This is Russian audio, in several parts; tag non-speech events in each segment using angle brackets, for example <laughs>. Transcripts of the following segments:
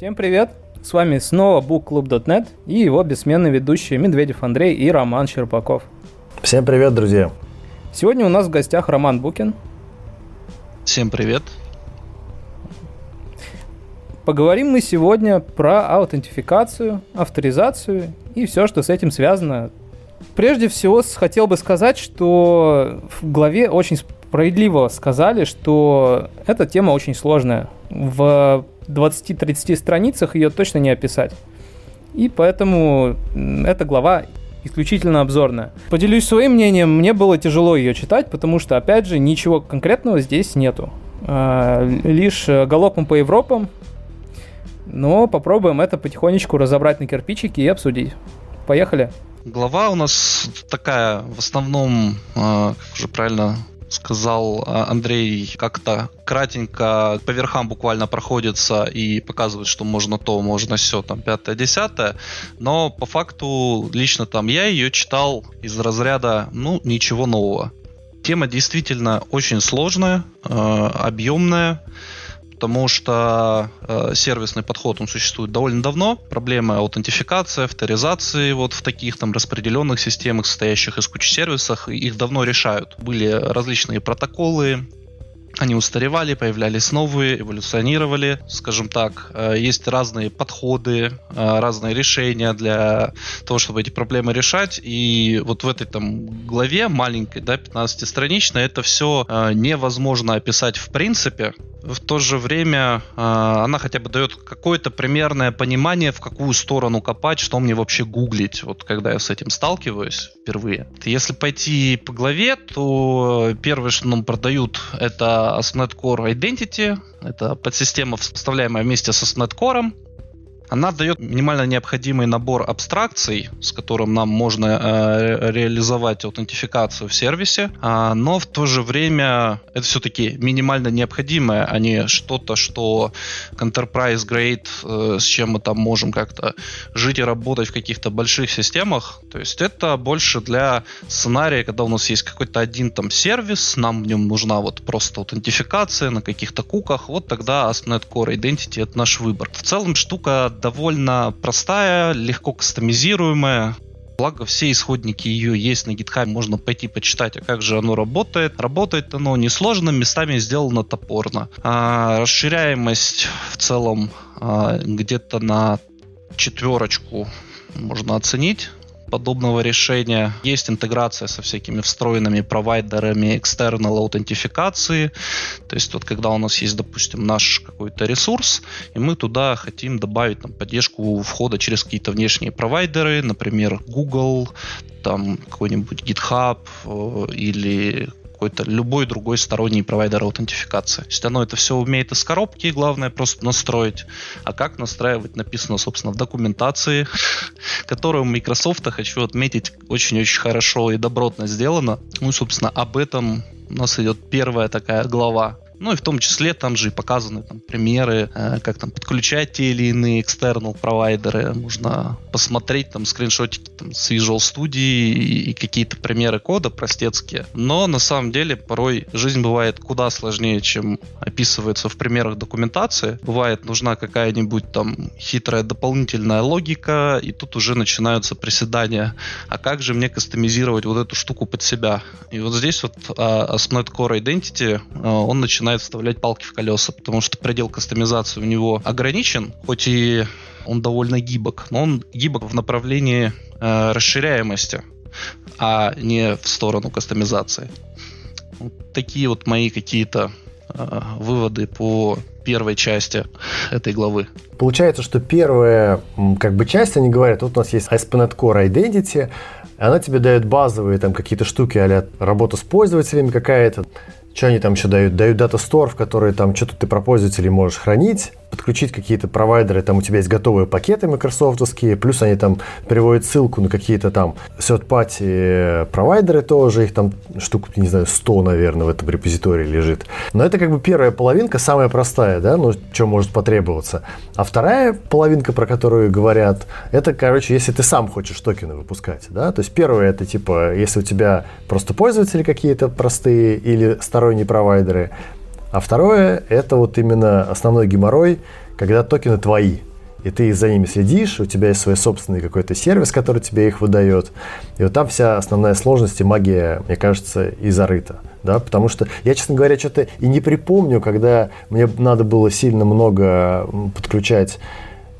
Всем привет! С вами снова bookclub.net и его бессменные ведущие Медведев Андрей и Роман Щербаков. Всем привет, друзья! Сегодня у нас в гостях Роман Букин. Всем привет! Поговорим мы сегодня про аутентификацию, авторизацию и все, что с этим связано. Прежде всего, хотел бы сказать, что в главе очень справедливо сказали, что эта тема очень сложная. В 20-30 страницах ее точно не описать. И поэтому эта глава исключительно обзорная. Поделюсь своим мнением, мне было тяжело ее читать, потому что, опять же, ничего конкретного здесь нету. А, лишь галопом по Европам, но попробуем это потихонечку разобрать на кирпичики и обсудить. Поехали. Глава у нас такая, в основном, а, как уже правильно сказал а, Андрей, как-то кратенько по верхам буквально проходится и показывает, что можно то, можно все, там, пятое, десятое. Но по факту лично там я ее читал из разряда, ну, ничего нового. Тема действительно очень сложная, э, объемная потому что э, сервисный подход он существует довольно давно. Проблемы аутентификации, авторизации вот в таких там распределенных системах, состоящих из кучи сервисов, их давно решают. Были различные протоколы, они устаревали, появлялись новые, эволюционировали, скажем так. Э, есть разные подходы, э, разные решения для того, чтобы эти проблемы решать. И вот в этой там главе маленькой, да, 15-страничной, это все э, невозможно описать в принципе. В то же время она хотя бы дает какое-то примерное понимание, в какую сторону копать, что мне вообще гуглить, вот когда я с этим сталкиваюсь впервые. Если пойти по главе, то первое, что нам продают, это ASP.NET Core Identity. Это подсистема, вставляемая вместе с ASP.NET Core. Она дает минимально необходимый набор абстракций, с которым нам можно э, реализовать аутентификацию в сервисе, э, но в то же время это все-таки минимально необходимое, а не что-то, что enterprise grade, э, с чем мы там можем как-то жить и работать в каких-то больших системах. То есть это больше для сценария, когда у нас есть какой-то один там сервис, нам в нем нужна вот просто аутентификация на каких-то куках, вот тогда ASP.NET Core Identity это наш выбор. В целом штука довольно простая, легко кастомизируемая. Благо, все исходники ее есть на GitHub, можно пойти почитать, а как же оно работает. Работает оно несложно, местами сделано топорно. А, расширяемость в целом а, где-то на четверочку можно оценить подобного решения. Есть интеграция со всякими встроенными провайдерами external аутентификации. То есть вот когда у нас есть, допустим, наш какой-то ресурс, и мы туда хотим добавить там, поддержку входа через какие-то внешние провайдеры, например, Google, там какой-нибудь GitHub э, или какой-то любой другой сторонний провайдер аутентификации. То есть оно это все умеет из коробки, главное просто настроить. А как настраивать, написано, собственно, в документации, <laughs> которую Microsoft, хочу отметить, очень-очень хорошо и добротно сделано. Ну, собственно, об этом у нас идет первая такая глава. Ну и в том числе там же и показаны там, примеры, э, как там подключать те или иные external провайдеры. Можно посмотреть там скриншотики там, с Visual Studio и, и какие-то примеры кода простецкие. Но на самом деле порой жизнь бывает куда сложнее, чем описывается в примерах документации. Бывает нужна какая-нибудь там хитрая дополнительная логика, и тут уже начинаются приседания. А как же мне кастомизировать вот эту штуку под себя? И вот здесь вот ASP.NET Core Identity, а, он начинает начинает вставлять палки в колеса, потому что предел кастомизации у него ограничен, хоть и он довольно гибок, но он гибок в направлении э, расширяемости, а не в сторону кастомизации. Вот такие вот мои какие-то э, выводы по первой части этой главы. Получается, что первая как бы часть, они говорят, вот у нас есть ASP.NET Core Identity, она тебе дает базовые там какие-то штуки, а работа с пользователями какая-то, что они там еще дают? Дают дата стор, в который там что-то ты про пользователей можешь хранить, подключить какие-то провайдеры, там у тебя есть готовые пакеты майкрософтовские, плюс они там переводят ссылку на какие-то там third-party провайдеры тоже, их там штук, не знаю, 100, наверное, в этом репозитории лежит. Но это как бы первая половинка, самая простая, да, ну, что может потребоваться. А вторая половинка, про которую говорят, это, короче, если ты сам хочешь токены выпускать, да, то есть первое это типа, если у тебя просто пользователи какие-то простые или сторонние провайдеры, а второе, это вот именно основной геморрой, когда токены твои. и ты за ними следишь, у тебя есть свой собственный какой-то сервис, который тебе их выдает. И вот там вся основная сложность и магия, мне кажется, и зарыта. Да, потому что я, честно говоря, что-то и не припомню, когда мне надо было сильно много подключать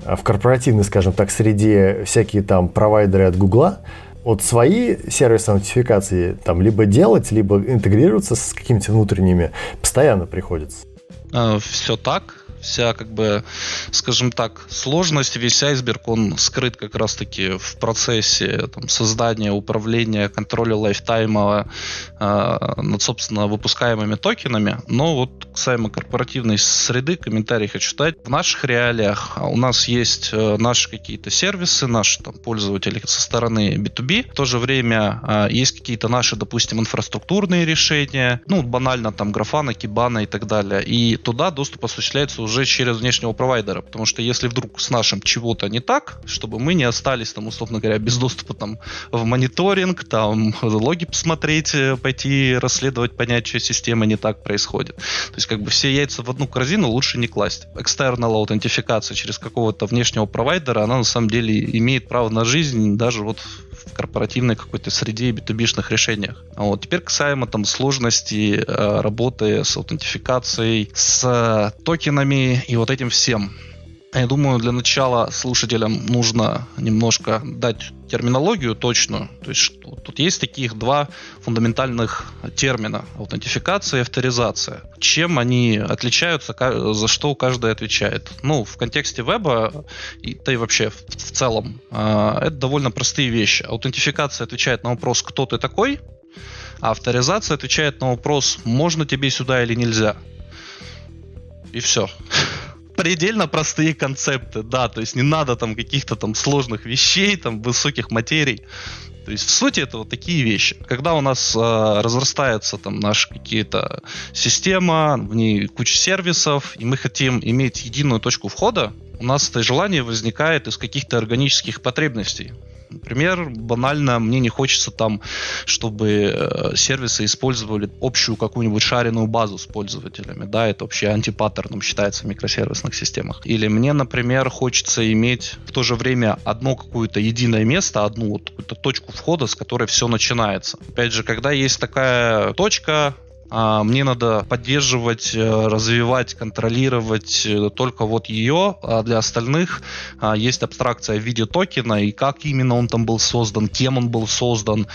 а, в корпоративной, скажем так, среде всякие там провайдеры от Гугла, вот свои сервисы аутентификации там либо делать, либо интегрироваться с какими-то внутренними постоянно приходится. А, Все так вся, как бы, скажем так, сложность, весь айсберг, он скрыт как раз-таки в процессе там, создания, управления, контроля лайфтайма э, над, собственно, выпускаемыми токенами. Но вот касаемо корпоративной среды, комментарий хочу дать. В наших реалиях у нас есть э, наши какие-то сервисы, наши там, пользователи со стороны B2B. В то же время э, есть какие-то наши, допустим, инфраструктурные решения, ну, банально там графана, кибана и так далее. И туда доступ осуществляется уже уже через внешнего провайдера, потому что если вдруг с нашим чего-то не так, чтобы мы не остались там, условно говоря, без доступа там в мониторинг, там логи посмотреть, э, пойти расследовать, понять, что система не так происходит. То есть как бы все яйца в одну корзину лучше не класть. External аутентификация через какого-то внешнего провайдера, она на самом деле имеет право на жизнь даже вот корпоративной какой-то среде и B2B-шных решениях. Вот. Теперь касаемо там сложности э, работы с аутентификацией, с э, токенами и вот этим всем. Я думаю, для начала слушателям нужно немножко дать терминологию точную. То есть что, тут есть таких два фундаментальных термина. Аутентификация и авторизация. Чем они отличаются, за что каждый отвечает. Ну, в контексте веба, и, да и вообще в, в целом, э, это довольно простые вещи. Аутентификация отвечает на вопрос, кто ты такой, а авторизация отвечает на вопрос, можно тебе сюда или нельзя. И все предельно простые концепты, да, то есть не надо там каких-то там сложных вещей, там высоких материй. То есть, в сути, это вот такие вещи. Когда у нас э, разрастается там наша какие-то система, в ней куча сервисов, и мы хотим иметь единую точку входа, у нас это желание возникает из каких-то органических потребностей. Например, банально мне не хочется там, чтобы э, сервисы использовали общую какую-нибудь шаренную базу с пользователями. Да, это вообще антипаттерном считается в микросервисных системах. Или мне, например, хочется иметь в то же время одно какое-то единое место, одну вот какую-то точку входа, с которой все начинается. Опять же, когда есть такая точка, мне надо поддерживать, э, развивать, контролировать э, только вот ее, а для остальных а, есть абстракция в виде токена, и как именно он там был создан, кем он был создан,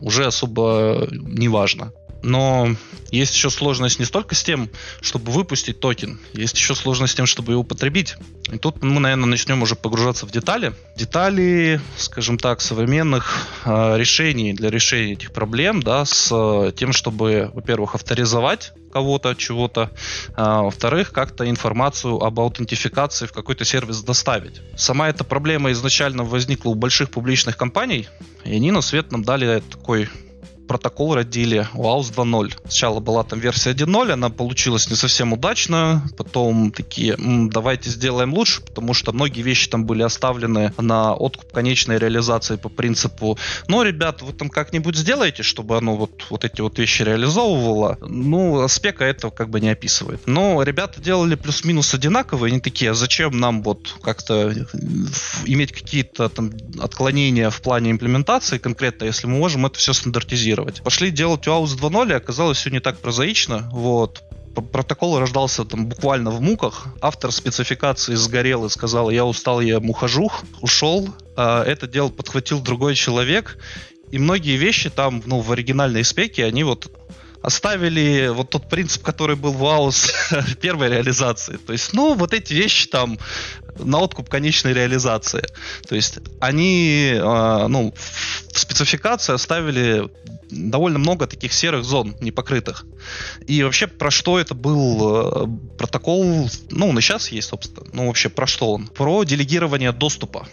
уже особо не важно. Но есть еще сложность не столько с тем, чтобы выпустить токен, есть еще сложность с тем, чтобы его потребить. И тут мы, наверное, начнем уже погружаться в детали. Детали, скажем так, современных э, решений для решения этих проблем, да, с э, тем, чтобы, во-первых, авторизовать кого-то, чего-то, а, во-вторых, как-то информацию об аутентификации в какой-то сервис доставить. Сама эта проблема изначально возникла у больших публичных компаний, и они на свет нам дали такой протокол родили WAUS 2.0. Сначала была там версия 1.0, она получилась не совсем удачно, потом такие, давайте сделаем лучше, потому что многие вещи там были оставлены на откуп конечной реализации по принципу, ну, ребят, вы там как-нибудь сделаете, чтобы оно вот, вот эти вот вещи реализовывало. Ну, спека это как бы не описывает. Но ребята делали плюс-минус одинаковые, они такие, а зачем нам вот как-то иметь какие-то там отклонения в плане имплементации конкретно, если мы можем это все стандартизировать анализировать. Пошли делать UAUS 2.0, и оказалось все не так прозаично. Вот протокол рождался там буквально в муках. Автор спецификации сгорел и сказал, я устал, я ухожу, ушел. А это дело подхватил другой человек. И многие вещи там, ну, в оригинальной спеке, они вот оставили вот тот принцип, который был в AUS <laughs> первой реализации. То есть, ну, вот эти вещи там на откуп конечной реализации. То есть они, э, ну, в спецификации оставили довольно много таких серых зон непокрытых. И вообще про что это был э, протокол, ну, он и сейчас есть, собственно, ну, вообще про что он? Про делегирование доступа.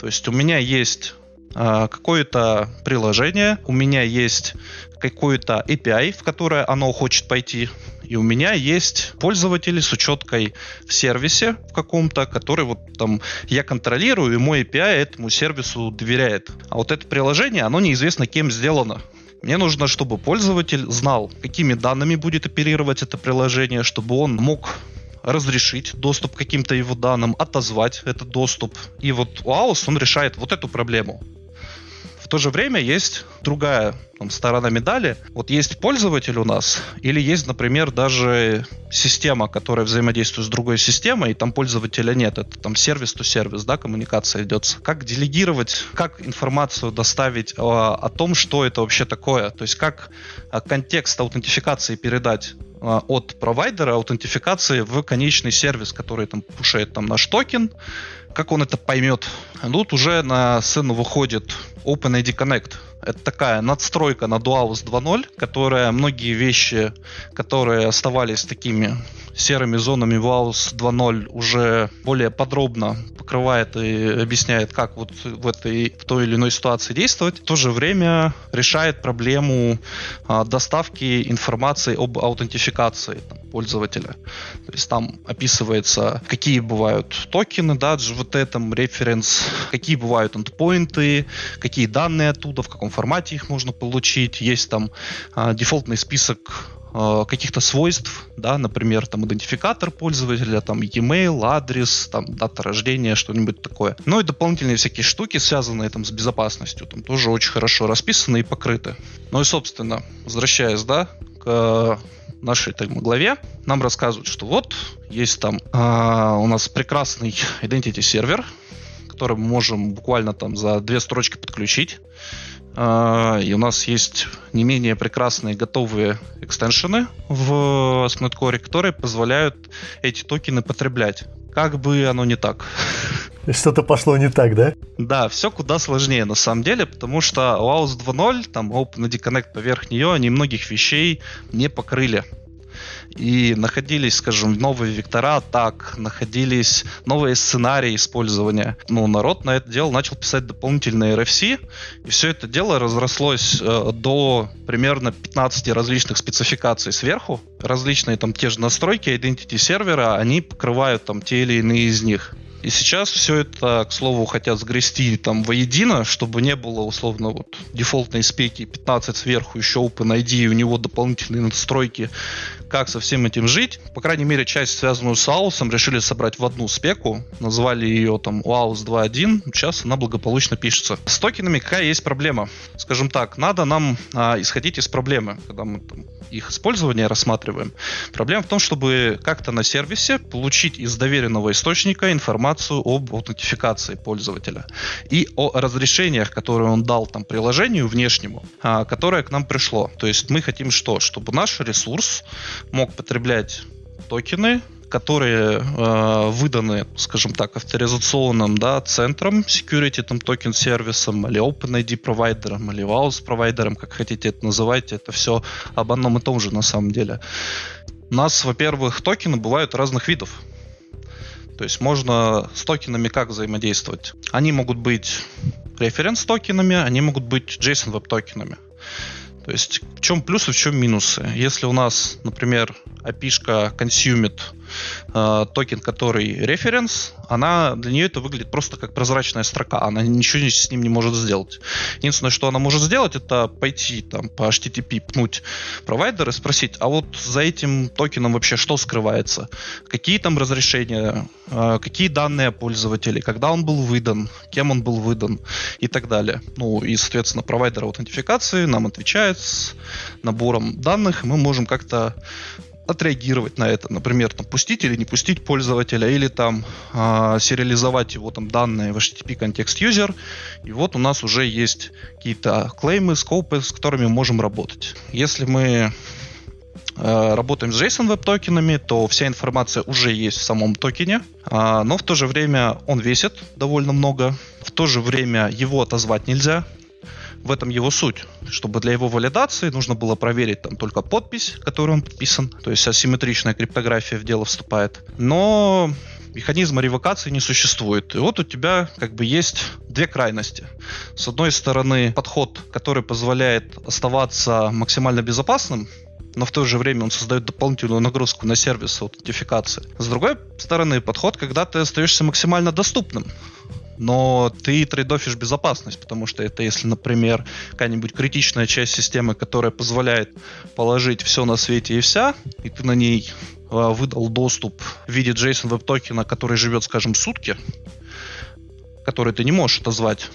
То есть у меня есть какое-то приложение, у меня есть какой-то API, в которое оно хочет пойти, и у меня есть пользователи с учеткой в сервисе в каком-то, который вот там я контролирую, и мой API этому сервису доверяет. А вот это приложение, оно неизвестно кем сделано. Мне нужно, чтобы пользователь знал, какими данными будет оперировать это приложение, чтобы он мог разрешить доступ к каким-то его данным, отозвать этот доступ. И вот OAuth, он решает вот эту проблему то же время есть другая там, сторона медали. Вот есть пользователь у нас, или есть, например, даже система, которая взаимодействует с другой системой, и там пользователя нет. Это там сервис-то-сервис, да, коммуникация идет. Как делегировать, как информацию доставить о, о том, что это вообще такое? То есть как а, контекст аутентификации передать а, от провайдера аутентификации в конечный сервис, который там пушает там наш токен, как он это поймет. Тут уже на сцену выходит OpenID Connect. Это такая надстройка на Dualus 2.0, которая многие вещи, которые оставались такими серыми зонами Dualus 2.0, уже более подробно покрывает и объясняет, как вот в этой в той или иной ситуации действовать. В то же время решает проблему а, доставки информации об аутентификации там, пользователя. То есть там описывается, какие бывают токены, да, вот этом референс, какие бывают эндпоинты, какие данные оттуда, в каком формате их можно получить. Есть там а, дефолтный список а, каких-то свойств, да, например, там идентификатор пользователя, там e-mail, адрес, там дата рождения, что-нибудь такое. Ну и дополнительные всякие штуки, связанные там с безопасностью, там тоже очень хорошо расписаны и покрыты. Ну и, собственно, возвращаясь, да, к нашей там, главе, нам рассказывают, что вот есть там э, у нас прекрасный <laughs> identity сервер, который мы можем буквально там за две строчки подключить. А, и у нас есть не менее прекрасные готовые экстеншены в Smart Core, которые позволяют эти токены потреблять. Как бы оно не так. <laughs> Что-то пошло не так, да? Да, все куда сложнее на самом деле, потому что WAUS 2.0, там OpenID Connect поверх нее, они многих вещей не покрыли и находились, скажем, новые вектора атак, находились новые сценарии использования. Ну, народ на это дело начал писать дополнительные RFC, и все это дело разрослось э, до примерно 15 различных спецификаций сверху. Различные там те же настройки identity сервера, они покрывают там те или иные из них. И сейчас все это, к слову, хотят сгрести там воедино, чтобы не было условно вот дефолтной спеки 15 сверху, еще OpenID, и у него дополнительные настройки, как со всем этим жить. По крайней мере, часть, связанную с AUS, решили собрать в одну спеку, назвали ее там AUS 2.1, сейчас она благополучно пишется. С токенами какая есть проблема? Скажем так, надо нам а, исходить из проблемы, когда мы там, их использование рассматриваем. Проблема в том, чтобы как-то на сервисе получить из доверенного источника информацию информацию об аутентификации пользователя и о разрешениях, которые он дал там приложению внешнему, а, которое к нам пришло. То есть мы хотим что? Чтобы наш ресурс мог потреблять токены, которые э, выданы, скажем так, авторизационным да, центром security, там, токен сервисом, или OpenID провайдером, или WAUS провайдером, как хотите это называйте, это все об одном и том же на самом деле. У нас, во-первых, токены бывают разных видов. То есть можно с токенами как взаимодействовать? Они могут быть reference-токенами, они могут быть JSON Web токенами. То есть в чем плюсы, в чем минусы? Если у нас, например, API консюмит э, токен, который reference, она для нее это выглядит просто как прозрачная строка. Она ничего с ним не может сделать. Единственное, что она может сделать, это пойти там по HTTP пнуть провайдер и спросить, а вот за этим токеном вообще что скрывается? Какие там разрешения? Э, какие данные о пользователе? Когда он был выдан? Кем он был выдан? И так далее. Ну и, соответственно, провайдер аутентификации нам отвечает с набором данных, и мы можем как-то отреагировать на это, например, там, пустить или не пустить пользователя, или там э, сериализовать его там данные в HTTP контекст user, и вот у нас уже есть какие-то клеймы, скопы, с которыми можем работать. Если мы э, работаем с JSON веб токенами, то вся информация уже есть в самом токене, э, но в то же время он весит довольно много, в то же время его отозвать нельзя, в этом его суть. Чтобы для его валидации нужно было проверить там только подпись, которую он подписан, то есть асимметричная криптография в дело вступает. Но механизма ревокации не существует. И вот у тебя как бы есть две крайности. С одной стороны, подход, который позволяет оставаться максимально безопасным, но в то же время он создает дополнительную нагрузку на сервис аутентификации. С другой стороны, подход, когда ты остаешься максимально доступным но ты трейдофишь безопасность, потому что это если, например, какая-нибудь критичная часть системы, которая позволяет положить все на свете и вся, и ты на ней э, выдал доступ в виде JSON Web токена, который живет, скажем, сутки, который ты не можешь отозвать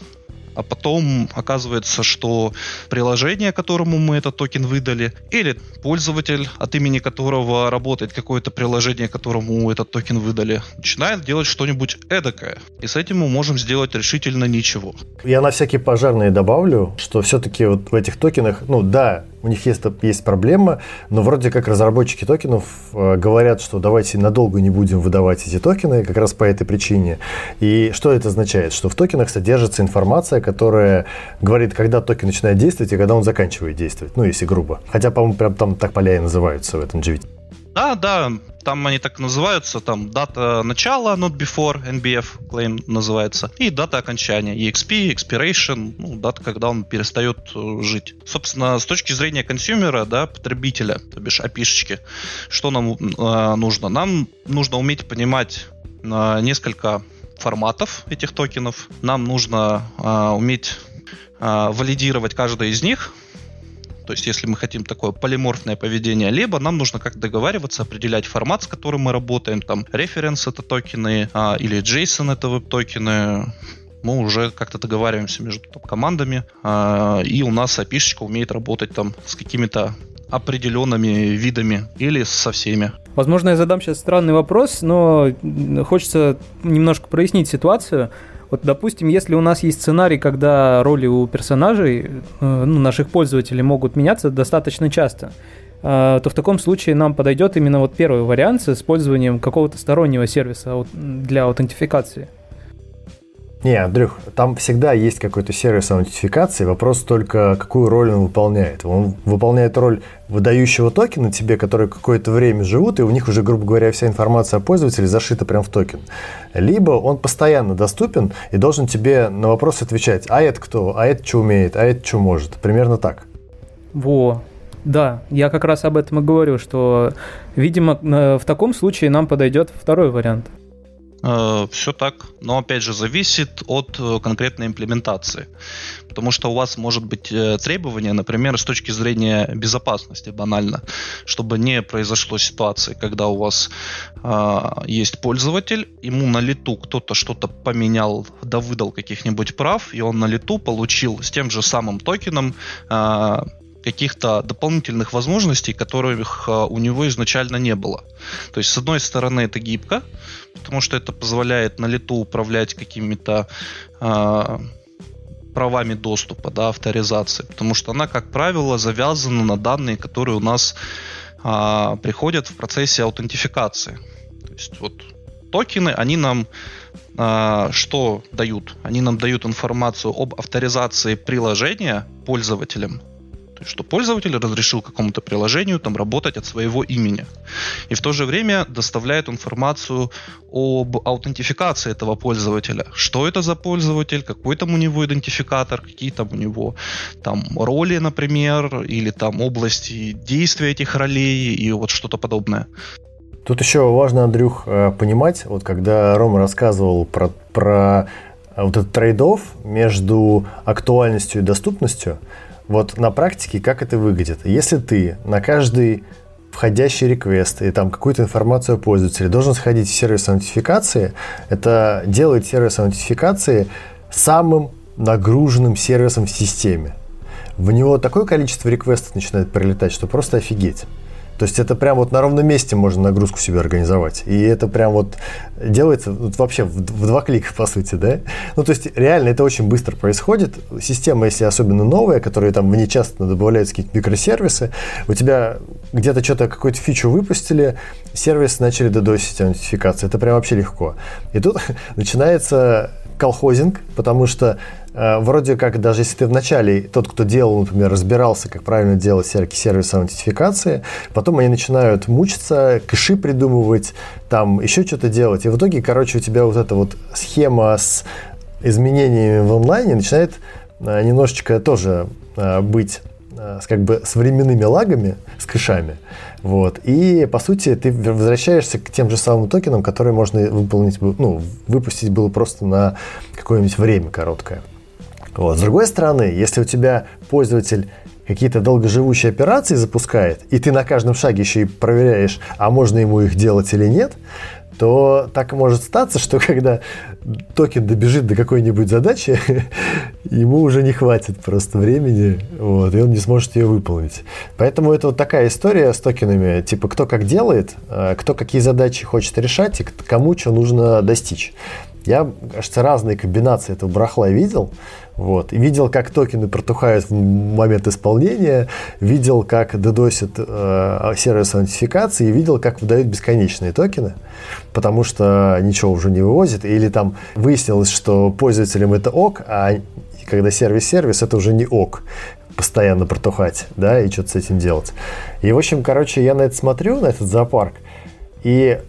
а потом оказывается, что приложение, которому мы этот токен выдали, или пользователь, от имени которого работает какое-то приложение, которому этот токен выдали, начинает делать что-нибудь эдакое. И с этим мы можем сделать решительно ничего. Я на всякие пожарные добавлю, что все-таки вот в этих токенах, ну да, у них есть, есть проблема, но вроде как разработчики токенов э, говорят, что давайте надолго не будем выдавать эти токены, как раз по этой причине. И что это означает? Что в токенах содержится информация, которая говорит, когда токен начинает действовать и когда он заканчивает действовать, ну если грубо. Хотя, по-моему, прям там так поля и называются в этом JWT. Да, да, там они так называются, там дата начала, not before, NBF claim называется, и дата окончания, EXP, expiration, ну, дата, когда он перестает э, жить. Собственно, с точки зрения консюмера, да, потребителя, то бишь API-шечки, что нам э, нужно? Нам нужно уметь понимать э, несколько форматов этих токенов, нам нужно э, уметь э, валидировать каждый из них, то есть, если мы хотим такое полиморфное поведение, либо нам нужно как договариваться, определять формат, с которым мы работаем, там, референс это токены, а, или JSON это веб-токены, мы уже как-то договариваемся между там, командами, а, и у нас api умеет работать там с какими-то определенными видами или со всеми. Возможно, я задам сейчас странный вопрос, но хочется немножко прояснить ситуацию. Вот, допустим, если у нас есть сценарий, когда роли у персонажей, э, ну, наших пользователей могут меняться достаточно часто, э, то в таком случае нам подойдет именно вот первый вариант с использованием какого-то стороннего сервиса для аутентификации. Не, Андрюх, там всегда есть какой-то сервис аутентификации, вопрос только, какую роль он выполняет. Он выполняет роль выдающего токена тебе, которые какое-то время живут, и у них уже, грубо говоря, вся информация о пользователе зашита прямо в токен. Либо он постоянно доступен и должен тебе на вопрос отвечать, а это кто, а это что умеет, а это что может. Примерно так. Во, да, я как раз об этом и говорю, что, видимо, в таком случае нам подойдет второй вариант – Э, Все так, но опять же зависит от э, конкретной имплементации. Потому что у вас может быть э, требование, например, с точки зрения безопасности, банально, чтобы не произошло ситуации, когда у вас э, есть пользователь, ему на лету кто-то что-то поменял, да выдал каких-нибудь прав, и он на лету получил с тем же самым токеном э, каких-то дополнительных возможностей, которых у него изначально не было. То есть, с одной стороны, это гибко, потому что это позволяет на лету управлять какими-то э, правами доступа, да, авторизации, потому что она, как правило, завязана на данные, которые у нас э, приходят в процессе аутентификации. То есть вот токены, они нам что дают? Они нам дают информацию об авторизации приложения пользователям, то есть, что пользователь разрешил какому-то приложению там работать от своего имени. И в то же время доставляет информацию об аутентификации этого пользователя. Что это за пользователь, какой там у него идентификатор, какие там у него там роли, например, или там области действия этих ролей и вот что-то подобное. Тут еще важно, Андрюх, э, понимать, вот когда Рома рассказывал про, про вот этот трейдов между актуальностью и доступностью, вот на практике как это выглядит? Если ты на каждый входящий реквест и там какую-то информацию о пользователе должен сходить в сервис аутентификации, это делает сервис аутентификации самым нагруженным сервисом в системе. В него такое количество реквестов начинает прилетать, что просто офигеть. То есть это прям вот на ровном месте можно нагрузку себе организовать. И это прям вот делается вот вообще в, в два клика, по сути, да? Ну, то есть реально это очень быстро происходит. Система, если особенно новая, которая там в ней часто добавляются какие-то микросервисы, у тебя где-то что-то, какую-то фичу выпустили, сервисы начали додосить аутентификацию. Это прям вообще легко. И тут <laughs> начинается колхозинг, потому что вроде как даже если ты вначале, тот, кто делал, например, разбирался, как правильно делать сервисы аутентификации, потом они начинают мучиться, кэши придумывать, там еще что-то делать. И в итоге, короче, у тебя вот эта вот схема с изменениями в онлайне начинает э, немножечко тоже э, быть э, с как бы с временными лагами, с кэшами. Вот. И, по сути, ты возвращаешься к тем же самым токенам, которые можно выполнить, ну, выпустить было просто на какое-нибудь время короткое. Вот. С другой стороны, если у тебя пользователь какие-то долгоживущие операции запускает, и ты на каждом шаге еще и проверяешь, а можно ему их делать или нет, то так может статься, что когда токен добежит до какой-нибудь задачи, <laughs> ему уже не хватит просто времени, вот, и он не сможет ее выполнить. Поэтому это вот такая история с токенами, типа кто как делает, а, кто какие задачи хочет решать и кому что нужно достичь. Я, кажется, разные комбинации этого барахла видел. Вот. И видел, как токены протухают в момент исполнения, видел, как дедосят э, сервис аутентификации, и видел, как выдают бесконечные токены, потому что ничего уже не вывозит. Или там выяснилось, что пользователям это ок, а когда сервис-сервис, это уже не ок постоянно протухать, да, и что-то с этим делать. И, в общем, короче, я на это смотрю, на этот зоопарк, и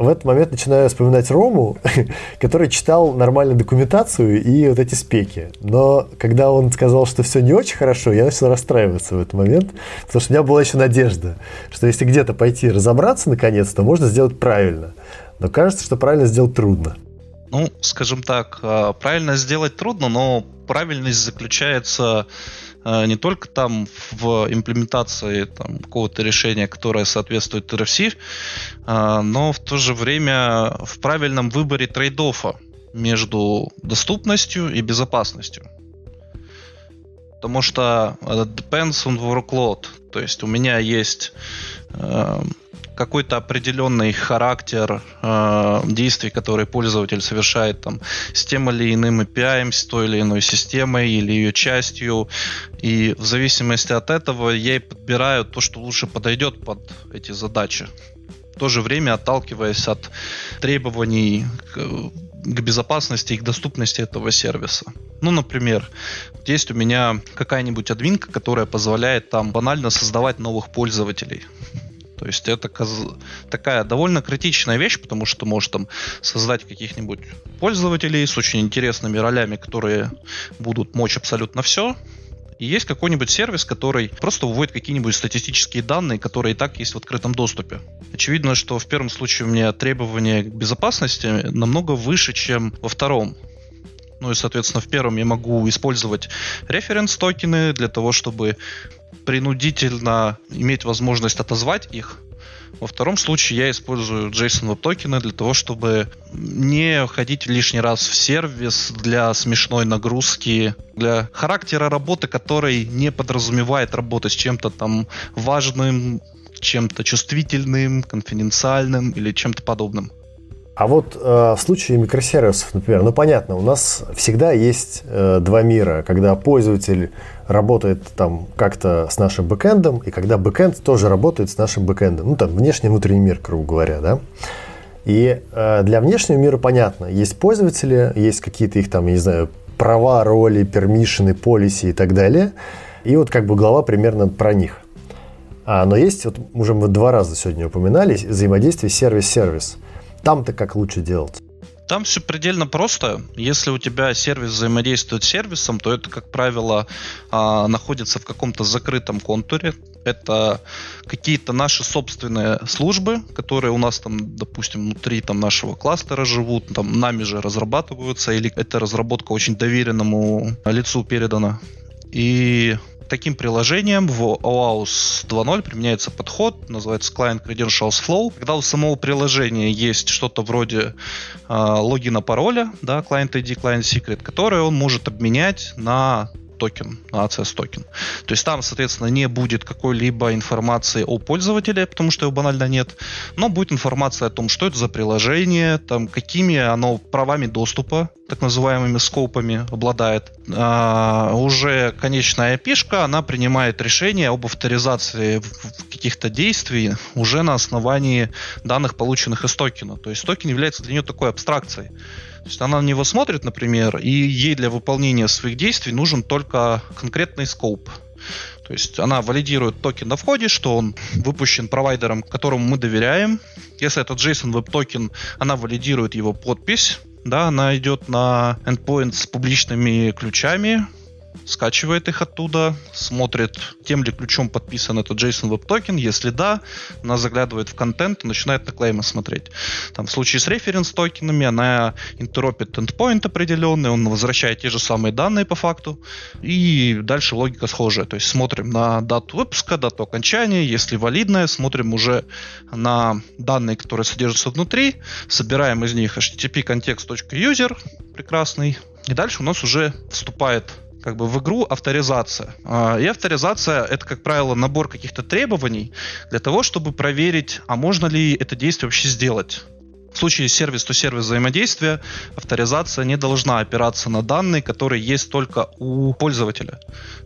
в этот момент начинаю вспоминать Рому, <laughs> который читал нормальную документацию и вот эти спеки. Но когда он сказал, что все не очень хорошо, я начал расстраиваться в этот момент, потому что у меня была еще надежда, что если где-то пойти разобраться наконец-то, можно сделать правильно. Но кажется, что правильно сделать трудно. Ну, скажем так, а, правильно сделать трудно, но правильность заключается не только там в имплементации там, какого-то решения, которое соответствует RFC, э, но в то же время в правильном выборе трейдофа между доступностью и безопасностью. Потому что depends on workload. То есть у меня есть э, какой-то определенный характер э, действий, которые пользователь совершает там с тем или иным API, с той или иной системой или ее частью. И в зависимости от этого я и подбираю то, что лучше подойдет под эти задачи. В то же время отталкиваясь от требований к, к безопасности и к доступности этого сервиса. Ну, например, есть у меня какая-нибудь админка, которая позволяет там банально создавать новых пользователей. То есть это такая довольно критичная вещь, потому что может там создать каких-нибудь пользователей с очень интересными ролями, которые будут мочь абсолютно все. И есть какой-нибудь сервис, который просто выводит какие-нибудь статистические данные, которые и так есть в открытом доступе. Очевидно, что в первом случае у меня требования к безопасности намного выше, чем во втором. Ну и, соответственно, в первом я могу использовать референс-токены для того, чтобы принудительно иметь возможность отозвать их. Во втором случае я использую JSON Web токены для того, чтобы не ходить лишний раз в сервис для смешной нагрузки, для характера работы, который не подразумевает работу с чем-то там важным, чем-то чувствительным, конфиденциальным или чем-то подобным. А вот э, в случае микросервисов, например, ну понятно, у нас всегда есть э, два мира, когда пользователь работает там как-то с нашим бэкэндом, и когда бэкэнд тоже работает с нашим бэкэндом. Ну там внешний внутренний мир, грубо говоря, да. И э, для внешнего мира понятно, есть пользователи, есть какие-то их там, я не знаю, права, роли, пермишины, полиси и так далее. И вот как бы глава примерно про них. А, но есть, вот уже мы два раза сегодня упоминали, взаимодействие сервис-сервис. -сервис. Там-то как лучше делать? Там все предельно просто. Если у тебя сервис взаимодействует с сервисом, то это, как правило, а, находится в каком-то закрытом контуре. Это какие-то наши собственные службы, которые у нас там, допустим, внутри там, нашего кластера живут, там нами же разрабатываются, или эта разработка очень доверенному лицу передана. И таким приложением в OAuth 2.0 применяется подход, называется Client Credentials Flow. Когда у самого приложения есть что-то вроде э, логина пароля, да, Client ID, Client Secret, которое он может обменять на токен, access токен. То есть там, соответственно, не будет какой-либо информации о пользователе, потому что его банально нет, но будет информация о том, что это за приложение, там, какими оно правами доступа, так называемыми скопами обладает. А, уже конечная API-шка, она принимает решение об авторизации каких-то действий уже на основании данных, полученных из токена. То есть токен является для нее такой абстракцией. То есть она на него смотрит, например, и ей для выполнения своих действий нужен только конкретный скоп. То есть она валидирует токен на входе, что он выпущен провайдером, которому мы доверяем. Если это JSON Web токен, она валидирует его подпись. Да, она идет на endpoint с публичными ключами, скачивает их оттуда, смотрит, тем ли ключом подписан этот JSON Web Token. Если да, она заглядывает в контент и начинает на клеймы смотреть. Там, в случае с референс токенами она интеропит endpoint определенный, он возвращает те же самые данные по факту. И дальше логика схожая. То есть смотрим на дату выпуска, дату окончания. Если валидная, смотрим уже на данные, которые содержатся внутри, собираем из них http context.user прекрасный. И дальше у нас уже вступает как бы в игру авторизация. А, и авторизация это, как правило, набор каких-то требований для того, чтобы проверить, а можно ли это действие вообще сделать. В случае сервис-то-сервис взаимодействия авторизация не должна опираться на данные, которые есть только у пользователя.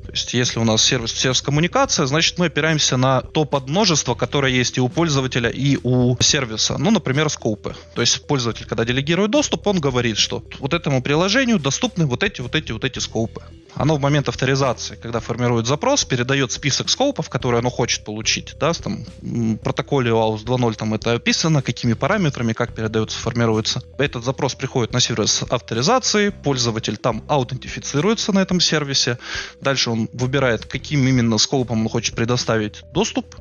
То есть, если у нас сервис-сервис коммуникация, значит, мы опираемся на то подмножество, которое есть и у пользователя, и у сервиса. Ну, например, скопы. То есть, пользователь, когда делегирует доступ, он говорит, что вот этому приложению доступны вот эти, вот эти, вот эти скопы. Оно в момент авторизации, когда формирует запрос, передает список скопов, которые оно хочет получить. Да, там, в протоколе OAuth 2.0 там это описано, какими параметрами, как передается, формируется. Этот запрос приходит на сервис авторизации, пользователь там аутентифицируется на этом сервисе. Дальше он выбирает, каким именно скопом он хочет предоставить доступ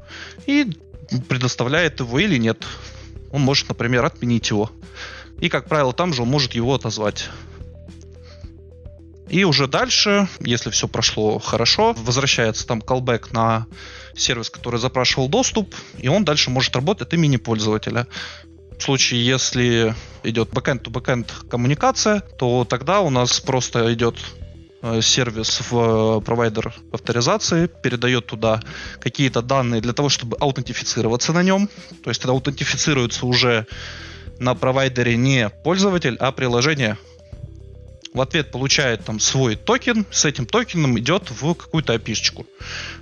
и предоставляет его или нет. Он может, например, отменить его. И, как правило, там же он может его отозвать. И уже дальше, если все прошло хорошо, возвращается там callback на сервис, который запрашивал доступ, и он дальше может работать от имени пользователя. В случае, если идет backend-to-backend коммуникация, то тогда у нас просто идет Э, сервис в э, провайдер авторизации, передает туда какие-то данные для того, чтобы аутентифицироваться на нем. То есть аутентифицируется уже на провайдере не пользователь, а приложение в ответ получает там свой токен, с этим токеном идет в какую-то api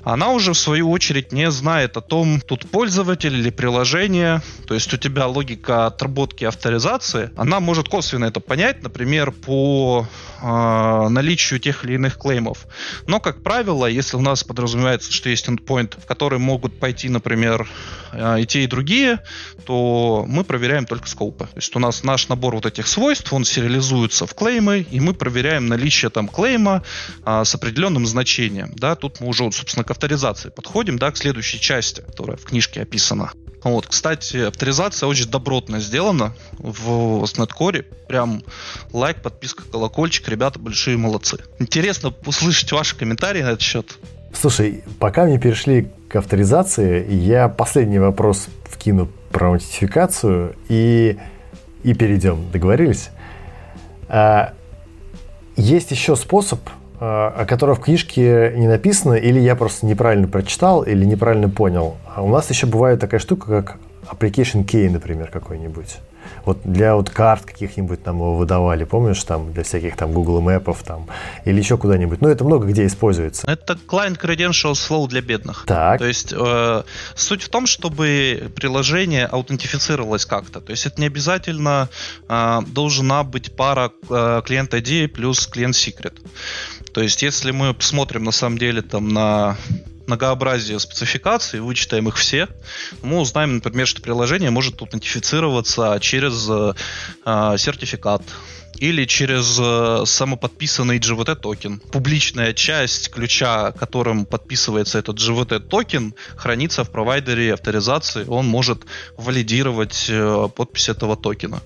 Она уже в свою очередь не знает о том, тут пользователь или приложение, то есть у тебя логика отработки авторизации, она может косвенно это понять, например, по э, наличию тех или иных клеймов. Но, как правило, если у нас подразумевается, что есть endpoint, в который могут пойти, например, э, и те, и другие, то мы проверяем только скопы. То есть у нас наш набор вот этих свойств, он сериализуется в клеймы, и мы проверяем наличие там клейма а, с определенным значением. Да, тут мы уже, собственно, к авторизации подходим, да, к следующей части, которая в книжке описана. Вот, кстати, авторизация очень добротно сделана в Снеткоре. Прям лайк, подписка, колокольчик. Ребята большие молодцы. Интересно услышать ваши комментарии на этот счет. Слушай, пока мне перешли к авторизации, я последний вопрос вкину про аутентификацию и, и перейдем. Договорились? А, есть еще способ, а, о котором в книжке не написано, или я просто неправильно прочитал, или неправильно понял. А у нас еще бывает такая штука, как application key, например, какой-нибудь. Вот для вот карт каких-нибудь там его выдавали, помнишь, там для всяких там Google Мэпов там или еще куда-нибудь. Ну, это много где используется. Это Client Credential Flow для бедных. Так. То есть э, суть в том, чтобы приложение аутентифицировалось как-то. То есть это не обязательно э, должна быть пара э, клиент ID плюс клиент secret. То есть если мы посмотрим на самом деле там на многообразие спецификаций, вычитаем их все, мы узнаем, например, что приложение может аутентифицироваться через э, э сертификат или через э, самоподписанный JWT токен. Публичная часть ключа, которым подписывается этот JWT токен, хранится в провайдере авторизации. Он может валидировать э, подпись этого токена.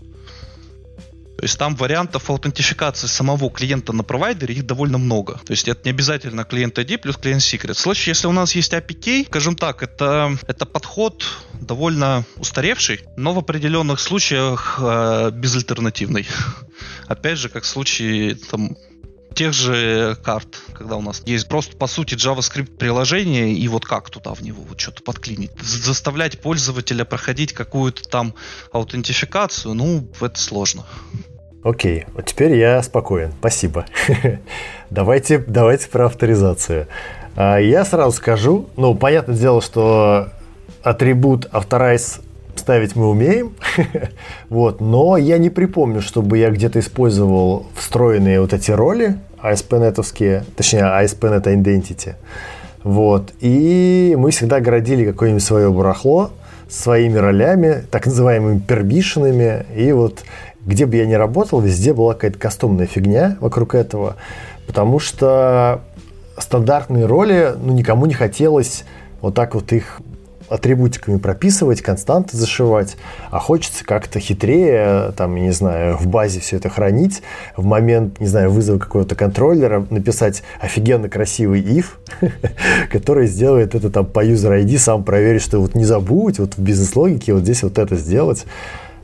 Есть там вариантов аутентификации самого клиента на провайдере их довольно много. То есть это не обязательно client ID плюс client secret. В случае, если у нас есть API, скажем так, это, это подход довольно устаревший, но в определенных случаях э, безальтернативный. <laughs> Опять же, как в случае там, тех же карт, когда у нас есть просто, по сути, JavaScript приложение, и вот как туда в него вот что-то подклинить. Заставлять пользователя проходить какую-то там аутентификацию, ну, это сложно. Окей, вот теперь я спокоен. Спасибо. <laughs> давайте, давайте про авторизацию. А, я сразу скажу, ну, понятное дело, что атрибут authorize ставить мы умеем, <laughs> вот, но я не припомню, чтобы я где-то использовал встроенные вот эти роли ASP.NET, точнее ASP.NET Identity, вот, и мы всегда городили какое-нибудь свое барахло своими ролями, так называемыми пербишенами, и вот где бы я ни работал, везде была какая-то кастомная фигня вокруг этого. Потому что стандартные роли, ну, никому не хотелось вот так вот их атрибутиками прописывать, константы зашивать, а хочется как-то хитрее, там, я не знаю, в базе все это хранить, в момент, не знаю, вызова какого-то контроллера написать офигенно красивый if, <laughs> который сделает это там по user ID, сам проверит, что вот не забудь, вот в бизнес-логике вот здесь вот это сделать.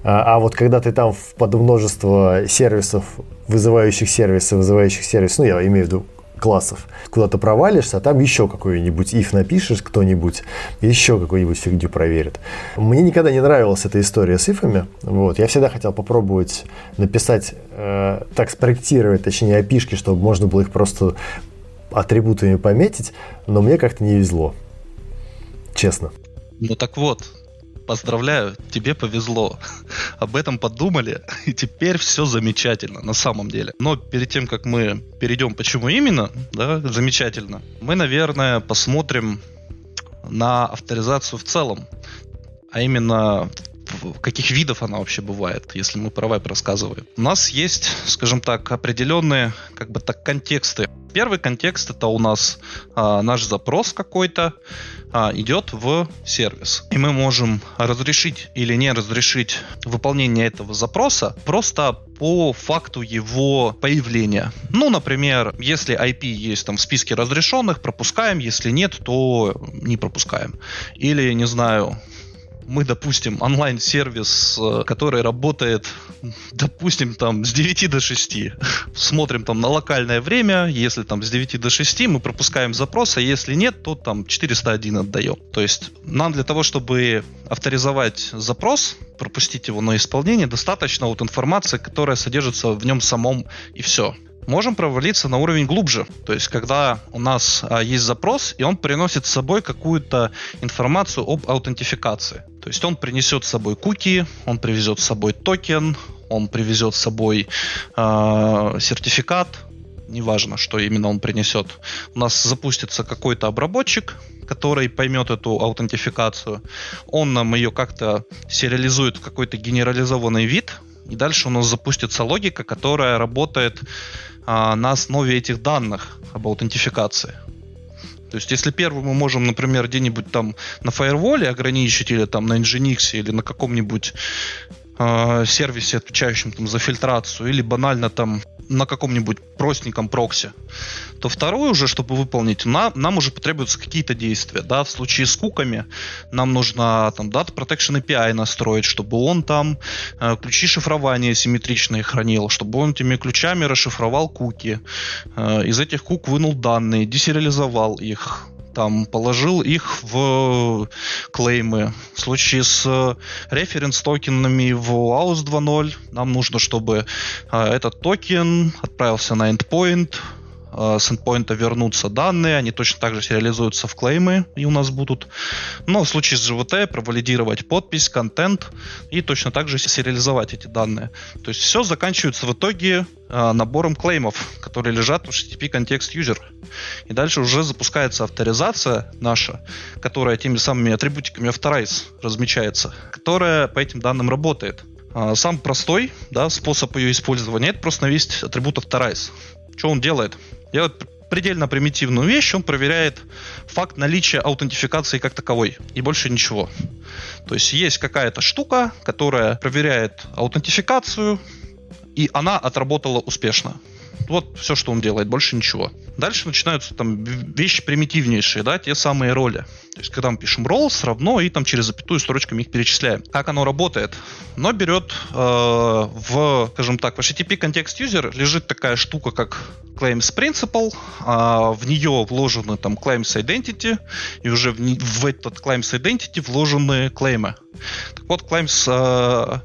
А, а вот когда ты там под множество сервисов, вызывающих сервисы, вызывающих сервис, ну, я имею в виду классов. Куда-то провалишься, а там еще какой-нибудь if напишешь кто-нибудь, еще какую-нибудь фигню проверит. Мне никогда не нравилась эта история с ифами. Вот. Я всегда хотел попробовать написать, э, так спроектировать, точнее, опишки, чтобы можно было их просто атрибутами пометить, но мне как-то не везло. Честно. Ну так вот, Поздравляю, тебе повезло. Об этом подумали, и теперь все замечательно, на самом деле. Но перед тем, как мы перейдем, почему именно, да, замечательно, мы, наверное, посмотрим на авторизацию в целом. А именно, каких видов она вообще бывает, если мы про вайп рассказываем. У нас есть, скажем так, определенные как бы так контексты. Первый контекст это у нас а, наш запрос какой-то, а, идет в сервис. И мы можем разрешить или не разрешить выполнение этого запроса просто по факту его появления. Ну, например, если IP есть там в списке разрешенных, пропускаем, если нет, то не пропускаем. Или, не знаю, мы, допустим, онлайн-сервис, э, который работает, допустим, там с 9 до 6, смотрим там на локальное время, если там с 9 до 6 мы пропускаем запрос, а если нет, то там 401 отдаем. То есть нам для того, чтобы авторизовать запрос, пропустить его на исполнение, достаточно вот информации, которая содержится в нем самом и все можем провалиться на уровень глубже. То есть, когда у нас а, есть запрос, и он приносит с собой какую-то информацию об аутентификации. То есть он принесет с собой куки, он привезет с собой токен, он привезет с собой э, сертификат, неважно, что именно он принесет. У нас запустится какой-то обработчик, который поймет эту аутентификацию. Он нам ее как-то сериализует в какой-то генерализованный вид, и дальше у нас запустится логика, которая работает а, на основе этих данных об аутентификации. То есть, если первый мы можем, например, где-нибудь там на фаерволе ограничить, или там на Nginx, или на каком-нибудь э, сервисе, отвечающем там за фильтрацию, или банально там на каком-нибудь простеньком прокси, то второй уже, чтобы выполнить, нам, нам уже потребуются какие-то действия. Да? В случае с куками нам нужно там Data Protection API настроить, чтобы он там э, ключи шифрования симметричные хранил, чтобы он этими ключами расшифровал куки, э, из этих кук вынул данные, десериализовал их, там положил их в клеймы. В случае с референс токенами в AUS 2.0 нам нужно, чтобы а, этот токен отправился на endpoint, с endpoint вернутся данные, они точно так же сериализуются в клеймы и у нас будут. Но в случае с GVT провалидировать подпись, контент и точно так же сериализовать эти данные. То есть все заканчивается в итоге э, набором клеймов, которые лежат в HTTP контекст user. И дальше уже запускается авторизация наша, которая теми самыми атрибутиками authorize размечается, которая по этим данным работает. А, сам простой да, способ ее использования это просто навесить атрибут authorize. Что он делает? Делает предельно примитивную вещь, он проверяет факт наличия аутентификации как таковой, и больше ничего. То есть есть какая-то штука, которая проверяет аутентификацию, и она отработала успешно. Вот все, что он делает, больше ничего. Дальше начинаются там вещи примитивнейшие, да, те самые роли. То есть, когда мы пишем roles равно и там через запятую строчками их перечисляем. Как оно работает? Но берет э, в, скажем так, в HTTP контекст user лежит такая штука, как claims principal, э, в нее вложены там claims identity, и уже в, в этот claims identity вложены клеймы. Так вот, claims э,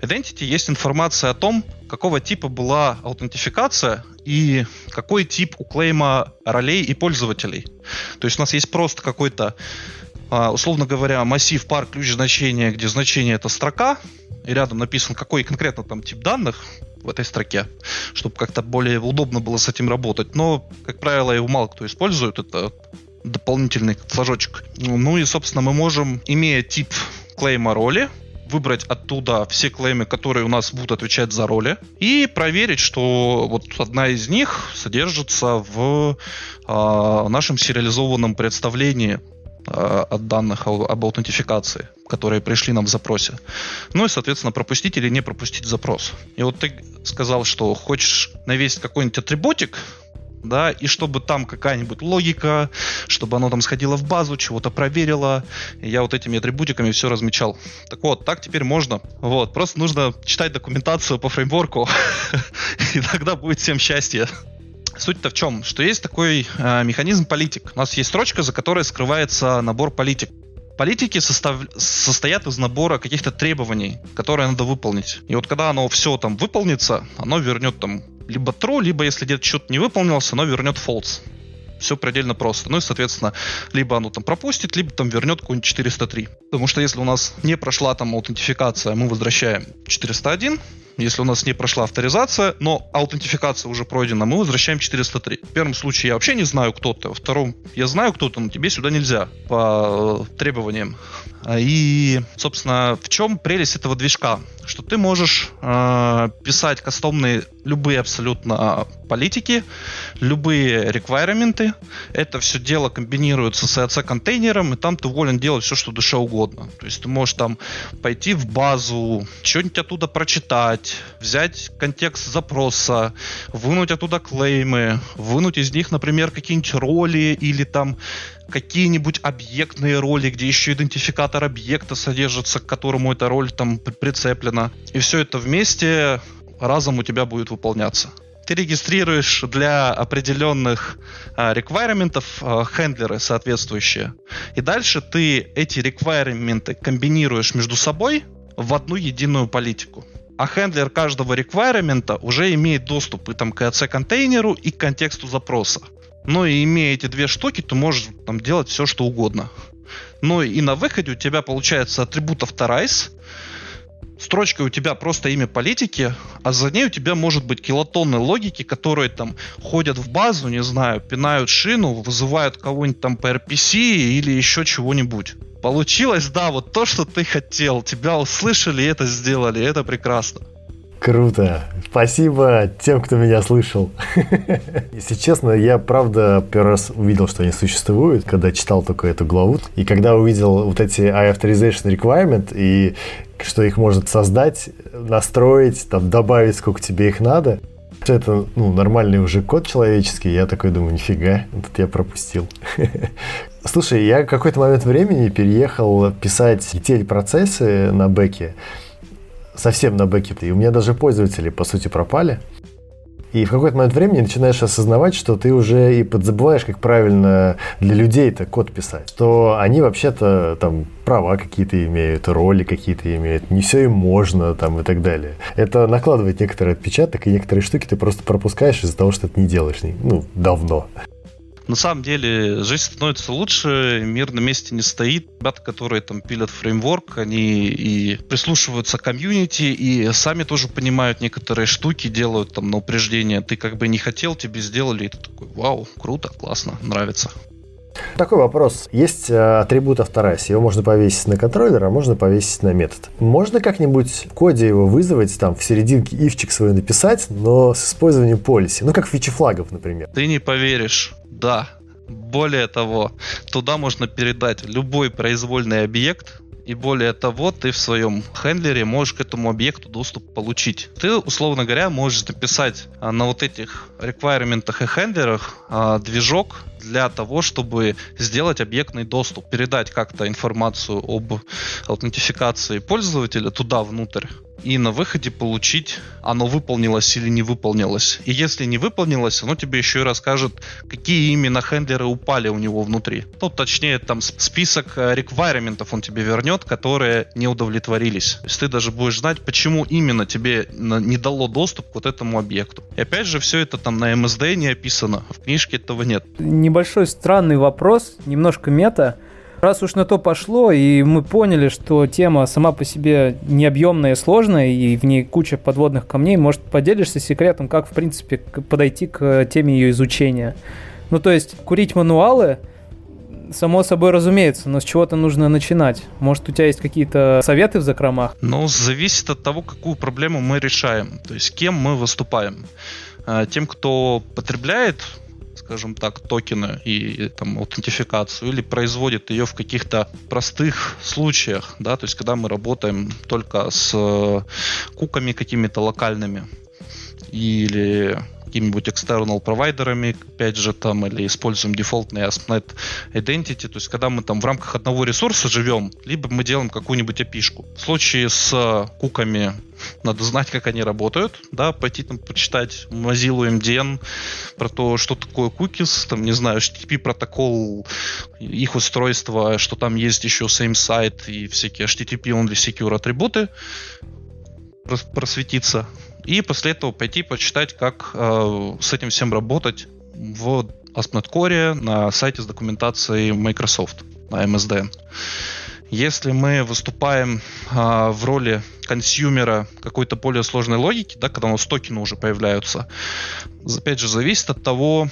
Identity есть информация о том, какого типа была аутентификация и какой тип у клейма ролей и пользователей. То есть у нас есть просто какой-то, а, условно говоря, массив пар ключ значения, где значение это строка, и рядом написан какой конкретно там тип данных в этой строке, чтобы как-то более удобно было с этим работать. Но, как правило, его мало кто использует, это дополнительный флажочек. Ну и, собственно, мы можем, имея тип клейма роли, выбрать оттуда все клеймы, которые у нас будут отвечать за роли, и проверить, что вот одна из них содержится в э, нашем сериализованном представлении э, от данных об аутентификации, которые пришли нам в запросе. Ну и, соответственно, пропустить или не пропустить запрос. И вот ты сказал, что хочешь навесить какой-нибудь атрибутик, да, и чтобы там какая-нибудь логика, чтобы оно там сходило в базу, чего-то проверило. И я вот этими атрибутиками все размечал. Так вот, так теперь можно. Вот, просто нужно читать документацию по фреймворку, <laughs> и тогда будет всем счастье. Суть-то в чем? Что есть такой э, механизм политик. У нас есть строчка, за которой скрывается набор политик. Политики состав... состоят из набора каких-то требований, которые надо выполнить. И вот когда оно все там выполнится, оно вернет там либо true, либо если где-то что-то не выполнилось, оно вернет false. Все предельно просто. Ну и, соответственно, либо оно там пропустит, либо там вернет какой-нибудь 403. Потому что если у нас не прошла там аутентификация, мы возвращаем 401, если у нас не прошла авторизация, но аутентификация уже пройдена, мы возвращаем 403. В первом случае я вообще не знаю, кто ты. Во втором я знаю, кто ты, но тебе сюда нельзя по э, требованиям. И, собственно, в чем прелесть этого движка? Что ты можешь э, писать кастомные любые абсолютно политики, любые реквайрменты. Это все дело комбинируется с EAC контейнером, и там ты волен делать все, что душе угодно. То есть ты можешь там пойти в базу, что-нибудь оттуда прочитать, взять контекст запроса, вынуть оттуда клеймы, вынуть из них, например, какие-нибудь роли или там какие-нибудь объектные роли, где еще идентификатор объекта содержится, к которому эта роль там прицеплена. И все это вместе разом у тебя будет выполняться. Ты регистрируешь для определенных а, реквайрментов а, хендлеры соответствующие. И дальше ты эти реквайрменты комбинируешь между собой в одну единую политику. А хендлер каждого реквайрмента уже имеет доступ и там к EC-контейнеру, и к контексту запроса. Но и имея эти две штуки, ты можешь там делать все, что угодно. Ну и на выходе у тебя получается атрибут authorize, строчка у тебя просто имя политики, а за ней у тебя может быть килотонны логики, которые там ходят в базу, не знаю, пинают шину, вызывают кого-нибудь там по RPC или еще чего-нибудь. Получилось, да, вот то, что ты хотел. Тебя услышали и это сделали. Это прекрасно. Круто. Спасибо тем, кто меня слышал. <laughs> Если честно, я правда первый раз увидел, что они существуют, когда читал только эту главу. И когда увидел вот эти I-Authorization Requirement, и что их можно создать, настроить, там, добавить, сколько тебе их надо, это ну, нормальный уже код человеческий. Я такой думаю, нифига, тут я пропустил. <laughs> Слушай, я какой-то момент времени переехал писать ETL-процессы на бэке совсем на бэке. И у меня даже пользователи, по сути, пропали. И в какой-то момент времени начинаешь осознавать, что ты уже и подзабываешь, как правильно для людей-то код писать. Что они вообще-то там права какие-то имеют, роли какие-то имеют, не все им можно там и так далее. Это накладывает некоторый отпечаток, и некоторые штуки ты просто пропускаешь из-за того, что ты не делаешь, ну, давно. На самом деле жизнь становится лучше, мир на месте не стоит. Ребята, которые там пилят фреймворк, они и прислушиваются к комьюнити, и сами тоже понимают некоторые штуки, делают там на упреждение. Ты как бы не хотел, тебе сделали, и ты такой, вау, круто, классно, нравится. Такой вопрос. Есть э, атрибут авторайс. Его можно повесить на контроллер, а можно повесить на метод. Можно как-нибудь в коде его вызвать, там, в серединке ивчик свой написать, но с использованием полиси. Ну, как фичи флагов, например. Ты не поверишь. Да. Более того, туда можно передать любой произвольный объект, и более того, ты в своем хендлере можешь к этому объекту доступ получить. Ты, условно говоря, можешь написать а, на вот этих реквайрментах и хендлерах а, движок для того, чтобы сделать объектный доступ, передать как-то информацию об аутентификации пользователя туда внутрь и на выходе получить, оно выполнилось или не выполнилось. И если не выполнилось, оно тебе еще и расскажет, какие именно хендлеры упали у него внутри. Ну, точнее, там список реквайрементов он тебе вернет, которые не удовлетворились. То есть ты даже будешь знать, почему именно тебе не дало доступ к вот этому объекту. И опять же, все это там на MSD не описано, в книжке этого нет. Небольшой странный вопрос, немножко мета. Раз уж на то пошло, и мы поняли, что тема сама по себе необъемная и сложная, и в ней куча подводных камней, может, поделишься секретом, как, в принципе, подойти к теме ее изучения? Ну, то есть, курить мануалы само собой разумеется, но с чего-то нужно начинать. Может, у тебя есть какие-то советы в закромах? Ну, зависит от того, какую проблему мы решаем. То есть, кем мы выступаем. А, тем, кто потребляет скажем так, токены и там аутентификацию, или производит ее в каких-то простых случаях, да, то есть когда мы работаем только с куками какими-то локальными, или какими-нибудь external провайдерами, опять же, там, или используем дефолтный ASP.NET Identity, то есть когда мы там в рамках одного ресурса живем, либо мы делаем какую-нибудь api -шку. В случае с куками надо знать, как они работают, да, пойти там почитать Mozilla MDN про то, что такое cookies, там, не знаю, HTTP протокол, их устройство, что там есть еще same site и всякие HTTP only secure атрибуты, просветиться и после этого пойти почитать, как э, с этим всем работать в ASP.NET Core на сайте с документацией Microsoft, на MSDN. Если мы выступаем э, в роли консюмера какой-то более сложной логики, да, когда у нас токены уже появляются, опять же, зависит от того,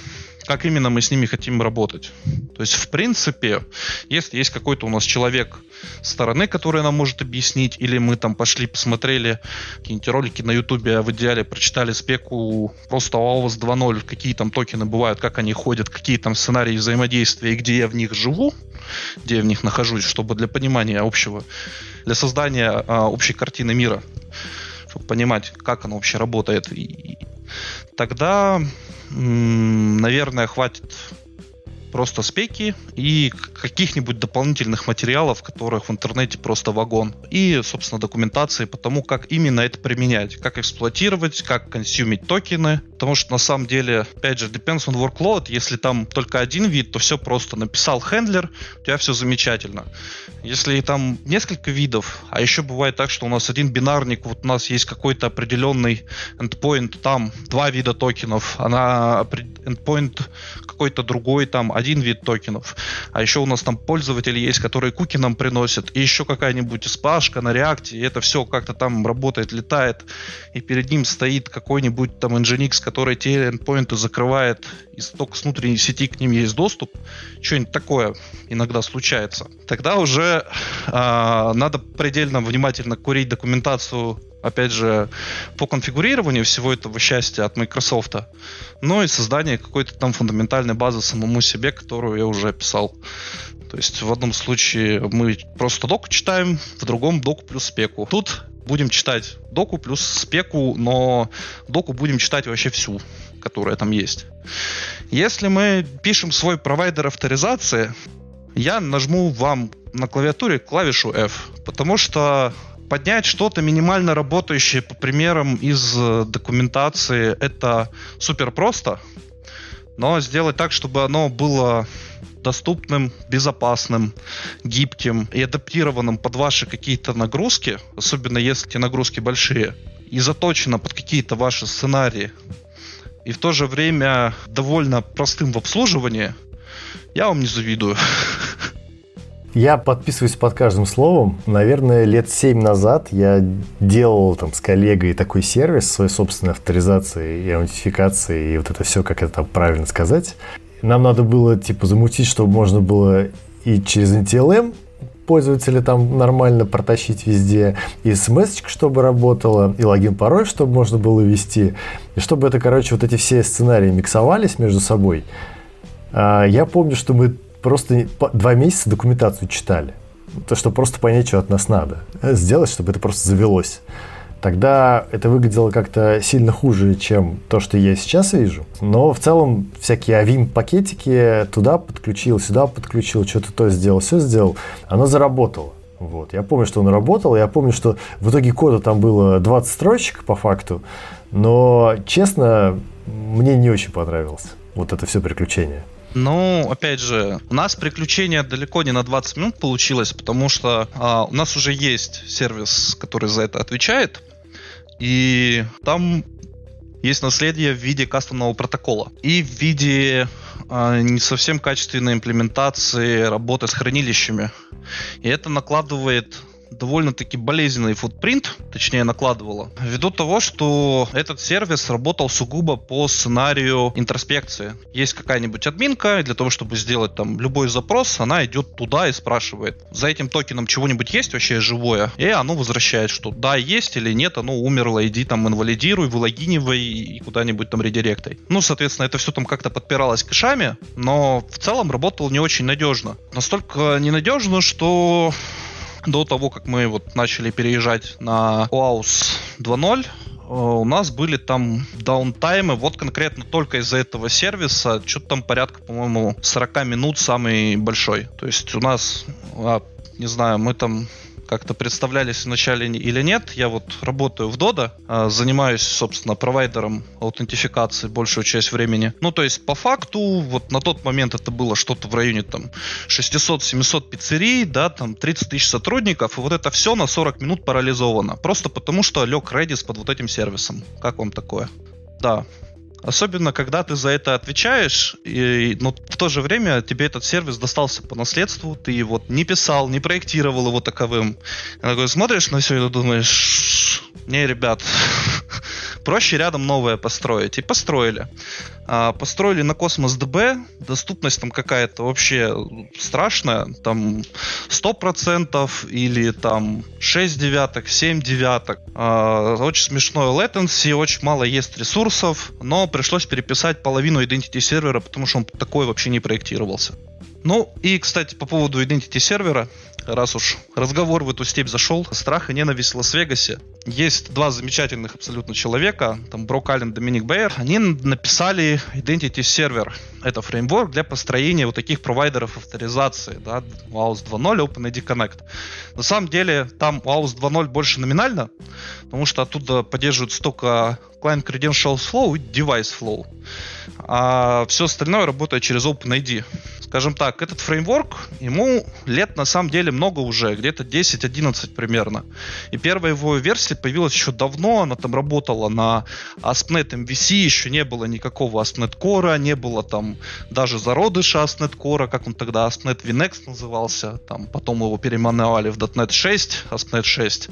как именно мы с ними хотим работать. То есть, в принципе, если есть какой-то у нас человек стороны, который нам может объяснить, или мы там пошли, посмотрели какие-нибудь ролики на Ютубе, в идеале прочитали спеку просто AWS 2.0, какие там токены бывают, как они ходят, какие там сценарии взаимодействия, и где я в них живу, где я в них нахожусь, чтобы для понимания общего, для создания а, общей картины мира, чтобы понимать, как оно вообще работает. И тогда наверное, хватит просто спеки и каких-нибудь дополнительных материалов, которых в интернете просто вагон. И, собственно, документации по тому, как именно это применять, как эксплуатировать, как консюмить токены. Потому что на самом деле, опять же, depends on workload. Если там только один вид, то все просто. Написал хендлер, у тебя все замечательно. Если там несколько видов, а еще бывает так, что у нас один бинарник, вот у нас есть какой-то определенный endpoint, там два вида токенов, а на endpoint какой-то другой, там один вид токенов. А еще у нас там пользователи есть, которые куки нам приносят, и еще какая-нибудь спашка на реакте, и это все как-то там работает, летает, и перед ним стоит какой-нибудь там Nginx, который те endpoinты закрывает, и только с внутренней сети к ним есть доступ, что-нибудь такое иногда случается. Тогда уже э, надо предельно внимательно курить документацию опять же, по конфигурированию всего этого счастья от Microsoft, но и создание какой-то там фундаментальной базы самому себе, которую я уже описал. То есть в одном случае мы просто доку читаем, в другом доку плюс спеку. Тут будем читать доку плюс спеку, но доку будем читать вообще всю, которая там есть. Если мы пишем свой провайдер авторизации, я нажму вам на клавиатуре клавишу F, потому что поднять что-то минимально работающее по примерам из э, документации. Это супер просто, но сделать так, чтобы оно было доступным, безопасным, гибким и адаптированным под ваши какие-то нагрузки, особенно если эти нагрузки большие, и заточено под какие-то ваши сценарии, и в то же время довольно простым в обслуживании, я вам не завидую. <laughs> Я подписываюсь под каждым словом. Наверное, лет семь назад я делал там с коллегой такой сервис своей собственной авторизации и аутентификации, и вот это все, как это там правильно сказать. Нам надо было, типа, замутить, чтобы можно было и через NTLM пользователя там нормально протащить везде, и смс чтобы работала, и логин, пароль, чтобы можно было ввести, и чтобы это, короче, вот эти все сценарии миксовались между собой. А, я помню, что мы просто два месяца документацию читали. То, что просто понять, что от нас надо. Сделать, чтобы это просто завелось. Тогда это выглядело как-то сильно хуже, чем то, что я сейчас вижу. Но в целом всякие авим-пакетики туда подключил, сюда подключил, что-то то сделал, все сделал. Оно заработало. Вот. Я помню, что он работал, я помню, что в итоге кода там было 20 строчек по факту, но, честно, мне не очень понравилось вот это все приключение. Ну, опять же, у нас приключение далеко не на 20 минут получилось, потому что а, у нас уже есть сервис, который за это отвечает, и там есть наследие в виде кастомного протокола и в виде а, не совсем качественной имплементации работы с хранилищами. И это накладывает довольно-таки болезненный футпринт, точнее накладывала, ввиду того, что этот сервис работал сугубо по сценарию интроспекции. Есть какая-нибудь админка, и для того, чтобы сделать там любой запрос, она идет туда и спрашивает, за этим токеном чего-нибудь есть вообще живое? И оно возвращает, что да, есть или нет, оно умерло, иди там инвалидируй, вылогинивай и куда-нибудь там редиректай. Ну, соответственно, это все там как-то подпиралось кэшами, но в целом работало не очень надежно. Настолько ненадежно, что до того, как мы вот начали переезжать на OAuth 2.0, э, у нас были там даунтаймы, вот конкретно только из-за этого сервиса, что-то там порядка, по-моему, 40 минут самый большой. То есть у нас, а, не знаю, мы там как-то представлялись вначале или нет. Я вот работаю в Dodo, а, занимаюсь, собственно, провайдером аутентификации большую часть времени. Ну, то есть, по факту, вот на тот момент это было что-то в районе там 600-700 пиццерий, да, там 30 тысяч сотрудников, и вот это все на 40 минут парализовано. Просто потому, что лег Redis под вот этим сервисом. Как вам такое? Да, Особенно, когда ты за это отвечаешь, и, но в то же время тебе этот сервис достался по наследству, ты его не писал, не проектировал его таковым. И такой смотришь на все и думаешь, не, ребят, <laughs> проще рядом новое построить. И построили. А, построили на Cosmos DB, доступность там какая-то вообще страшная, там 100% или там 6 девяток, 7 девяток. А, очень смешное latency, очень мало есть ресурсов, но пришлось переписать половину identity сервера, потому что он такой вообще не проектировался. Ну и, кстати, по поводу identity сервера, раз уж разговор в эту степь зашел, страх и ненависть в Лас-Вегасе. Есть два замечательных абсолютно человека, там Брок Аллен, Доминик Бейер. Они написали Identity Server. Это фреймворк для построения вот таких провайдеров авторизации, да, WAUS 2.0, OpenID Connect. На самом деле там WAUS 2.0 больше номинально, потому что оттуда поддерживают только Client Credentials Flow и Device Flow. А все остальное работает через OpenID скажем так, этот фреймворк, ему лет на самом деле много уже, где-то 10-11 примерно. И первая его версия появилась еще давно, она там работала на ASP.NET MVC, еще не было никакого ASP.NET Core, не было там даже зародыша ASP.NET Core, как он тогда ASP.NET VNext назывался, там потом его переименовали в .NET 6, ASP.NET 6,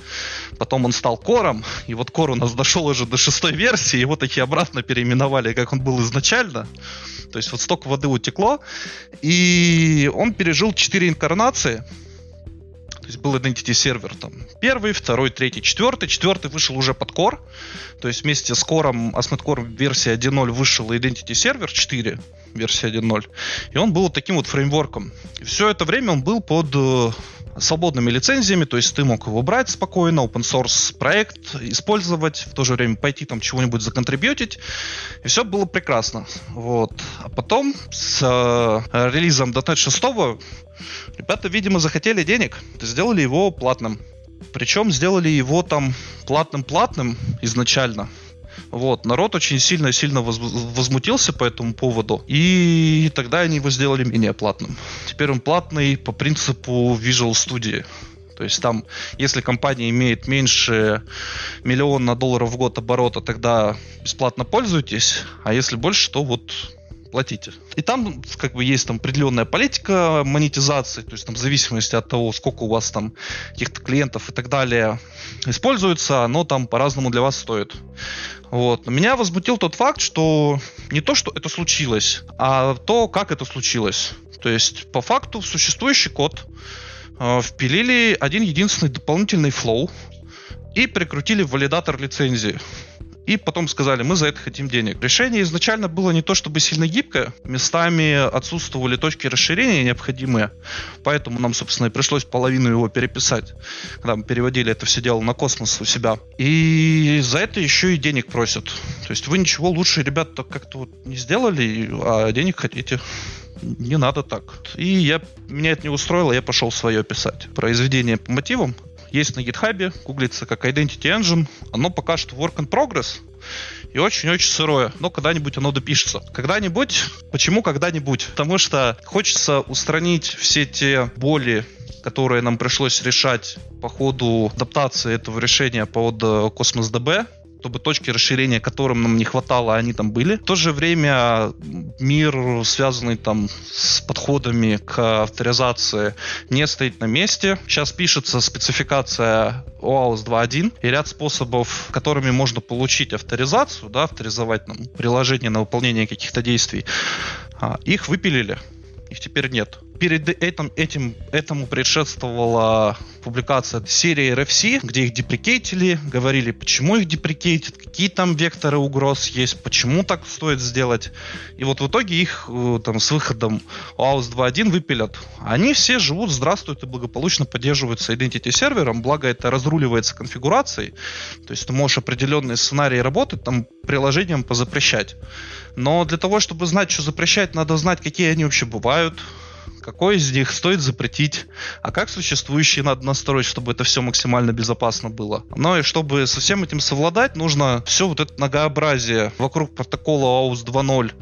потом он стал Core, и вот Core у нас дошел уже до шестой версии, его таки обратно переименовали, как он был изначально. То есть вот столько воды утекло, и он пережил четыре инкарнации. То есть был Identity сервер там первый, второй, третий, четвертый. Четвертый вышел уже под Core. То есть вместе с Core, ASP.NET Core версия 1.0 вышел Identity сервер 4, версия 1.0. И он был вот таким вот фреймворком. Все это время он был под э, свободными лицензиями, то есть ты мог его брать спокойно, open source проект использовать, в то же время пойти там чего-нибудь законтрибьютить, и все было прекрасно. Вот. А потом с э, релизом .NET 6 ребята, видимо, захотели денег, сделали его платным. Причем сделали его там платным-платным изначально. Вот, народ очень сильно-сильно воз возмутился по этому поводу, и тогда они его сделали менее платным. Теперь он платный по принципу Visual Studio. То есть там, если компания имеет меньше миллиона долларов в год оборота, тогда бесплатно пользуйтесь, а если больше, то вот платите. И там как бы есть там определенная политика монетизации, то есть там в зависимости от того, сколько у вас там каких-то клиентов и так далее используется, оно там по-разному для вас стоит. Вот. Меня возмутил тот факт, что не то, что это случилось, а то, как это случилось. То есть, по факту, в существующий код э, впилили один единственный дополнительный флоу и прикрутили валидатор лицензии и потом сказали, мы за это хотим денег. Решение изначально было не то чтобы сильно гибкое, местами отсутствовали точки расширения необходимые, поэтому нам, собственно, и пришлось половину его переписать, когда мы переводили это все дело на космос у себя. И за это еще и денег просят. То есть вы ничего лучше, ребята, как-то вот не сделали, а денег хотите не надо так. И я, меня это не устроило, я пошел свое писать. Произведение по мотивам, есть на GitHub, гуглится как Identity Engine. Оно пока что work in progress и очень-очень сырое. Но когда-нибудь оно допишется. Когда-нибудь. Почему когда-нибудь? Потому что хочется устранить все те боли, которые нам пришлось решать по ходу адаптации этого решения под Cosmos DB чтобы точки расширения, которым нам не хватало, они там были. В то же время мир, связанный там с подходами к авторизации, не стоит на месте. Сейчас пишется спецификация OAuth 2.1 и ряд способов, которыми можно получить авторизацию, да, авторизовать нам приложение на выполнение каких-то действий. А, их выпилили их теперь нет. Перед этим, этим, этому предшествовала публикация серии RFC, где их деприкейтили, говорили, почему их деприкейтят, какие там векторы угроз есть, почему так стоит сделать. И вот в итоге их э, там с выходом OAuth 2.1 выпилят. Они все живут, здравствуют и благополучно поддерживаются identity сервером, благо это разруливается конфигурацией. То есть ты можешь определенные сценарии работать, там приложением позапрещать. Но для того, чтобы знать, что запрещать, надо знать, какие они вообще бывают, какой из них стоит запретить, а как существующие надо настроить, чтобы это все максимально безопасно было. Но и чтобы со всем этим совладать, нужно все вот это многообразие вокруг протокола AUS 2.0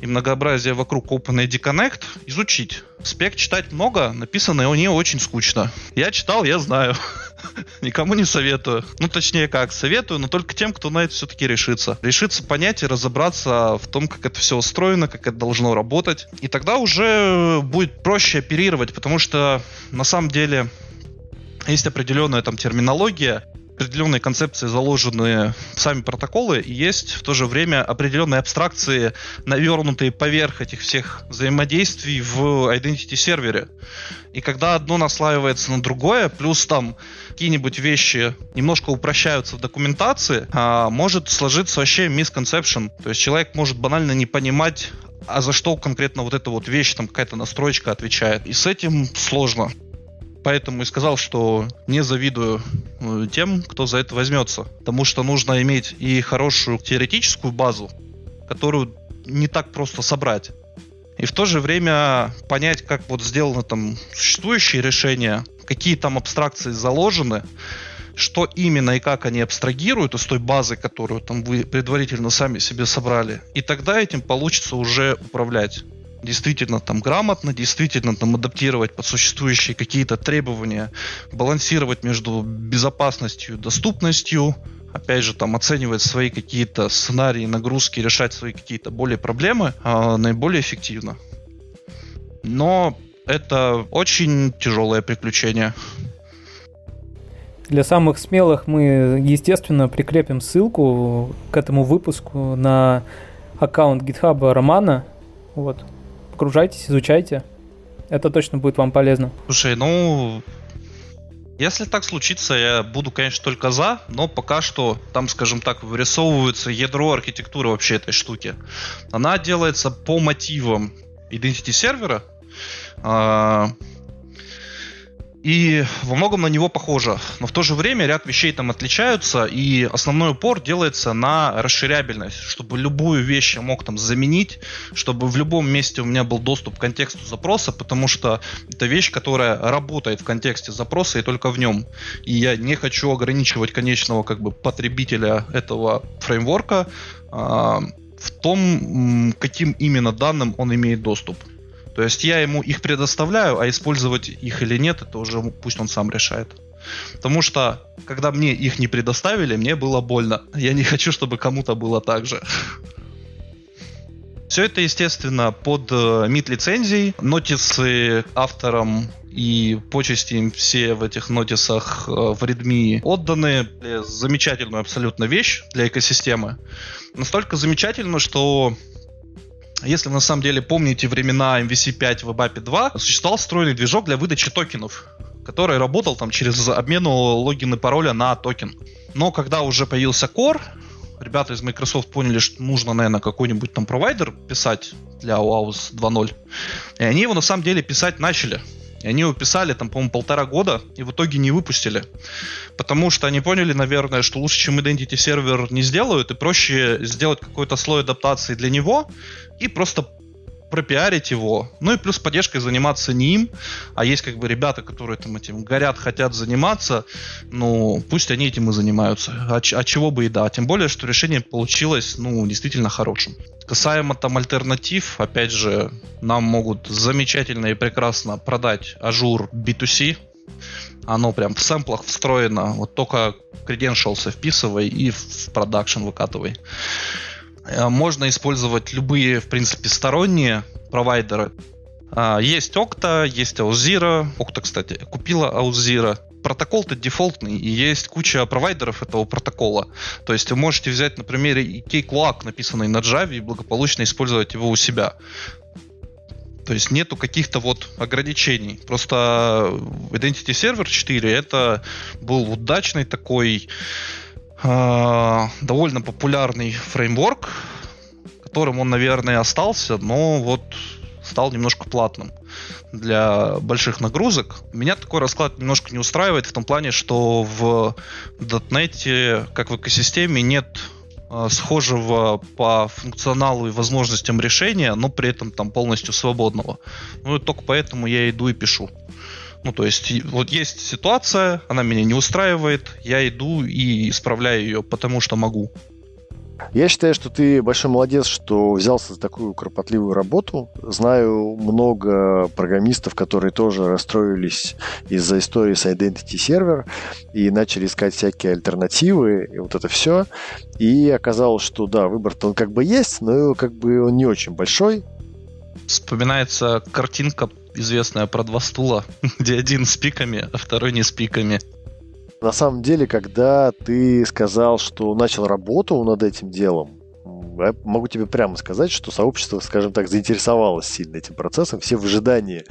и многообразие вокруг OpenID Connect изучить. Спек читать много, написано его не очень скучно. Я читал, я знаю. <laughs> Никому не советую. Ну, точнее как, советую, но только тем, кто на это все-таки решится. Решится понять и разобраться в том, как это все устроено, как это должно работать. И тогда уже будет проще оперировать, потому что на самом деле есть определенная там терминология, определенные концепции заложены в сами протоколы, и есть в то же время определенные абстракции, навернутые поверх этих всех взаимодействий в identity сервере. И когда одно наслаивается на другое, плюс там какие-нибудь вещи немножко упрощаются в документации, а, может сложиться вообще misconception. То есть человек может банально не понимать, а за что конкретно вот эта вот вещь, там какая-то настройка отвечает. И с этим сложно. Поэтому и сказал, что не завидую э, тем, кто за это возьмется. Потому что нужно иметь и хорошую теоретическую базу, которую не так просто собрать. И в то же время понять, как вот сделаны там существующие решения, какие там абстракции заложены, что именно и как они абстрагируют из той базы, которую там вы предварительно сами себе собрали. И тогда этим получится уже управлять действительно там грамотно, действительно там адаптировать под существующие какие-то требования, балансировать между безопасностью и доступностью, опять же, там оценивать свои какие-то сценарии, нагрузки, решать свои какие-то более проблемы а, наиболее эффективно. Но это очень тяжелое приключение. Для самых смелых мы, естественно, прикрепим ссылку к этому выпуску на аккаунт GitHub Романа. Вот, погружайтесь, изучайте. Это точно будет вам полезно. Слушай, ну, если так случится, я буду, конечно, только за, но пока что там, скажем так, вырисовывается ядро архитектуры вообще этой штуки. Она делается по мотивам Identity сервера, а, и во многом на него похоже. Но в то же время ряд вещей там отличаются, и основной упор делается на расширябельность, чтобы любую вещь я мог там заменить, чтобы в любом месте у меня был доступ к контексту запроса, потому что это вещь, которая работает в контексте запроса и только в нем. И я не хочу ограничивать конечного как бы потребителя этого фреймворка а, в том, каким именно данным он имеет доступ. То есть я ему их предоставляю, а использовать их или нет, это уже пусть он сам решает. Потому что, когда мне их не предоставили, мне было больно. Я не хочу, чтобы кому-то было так же. Все это, естественно, под э, мид лицензией. Нотисы авторам и почести им все в этих нотисах э, в Redmi отданы. Замечательную абсолютно вещь для экосистемы. Настолько замечательно, что если на самом деле помните времена MVC5 в ABAP 2, существовал встроенный движок для выдачи токенов, который работал там через обмену логина и пароля на токен. Но когда уже появился Core, ребята из Microsoft поняли, что нужно, наверное, какой-нибудь там провайдер писать для OAuth 2.0. И они его на самом деле писать начали. И они его писали там, по-моему, полтора года и в итоге не выпустили. Потому что они поняли, наверное, что лучше, чем Identity сервер не сделают, и проще сделать какой-то слой адаптации для него, и просто пропиарить его. Ну и плюс поддержкой заниматься не им, а есть как бы ребята, которые там этим горят, хотят заниматься, ну пусть они этим и занимаются. А, а чего бы и да. Тем более, что решение получилось, ну, действительно хорошим. Касаемо там альтернатив, опять же, нам могут замечательно и прекрасно продать Azure B2C, Оно прям в сэмплах встроено. Вот только credentials вписывай и в продакшн выкатывай. Э, можно использовать любые, в принципе, сторонние провайдеры. А, есть Okta, есть Auth0. Okta, кстати, купила Auth0 протокол-то дефолтный, и есть куча провайдеров этого протокола. То есть вы можете взять, например, key написанный на Java, и благополучно использовать его у себя. То есть нету каких-то вот ограничений. Просто Identity Server 4 это был удачный такой э, довольно популярный фреймворк, которым он, наверное, остался, но вот стал немножко платным для больших нагрузок. Меня такой расклад немножко не устраивает в том плане, что в .NET, как в экосистеме, нет э, схожего по функционалу и возможностям решения, но при этом там полностью свободного. Ну и только поэтому я иду и пишу. Ну, то есть, вот есть ситуация, она меня не устраивает, я иду и исправляю ее, потому что могу. Я считаю, что ты большой молодец, что взялся за такую кропотливую работу. Знаю много программистов, которые тоже расстроились из-за истории с Identity Server и начали искать всякие альтернативы и вот это все. И оказалось, что да, выбор-то он как бы есть, но как бы он не очень большой. Вспоминается картинка известная про два стула, <laughs> где один с пиками, а второй не с пиками. На самом деле, когда ты сказал, что начал работу над этим делом, я могу тебе прямо сказать, что сообщество, скажем так, заинтересовалось сильно этим процессом. Все в ожидании,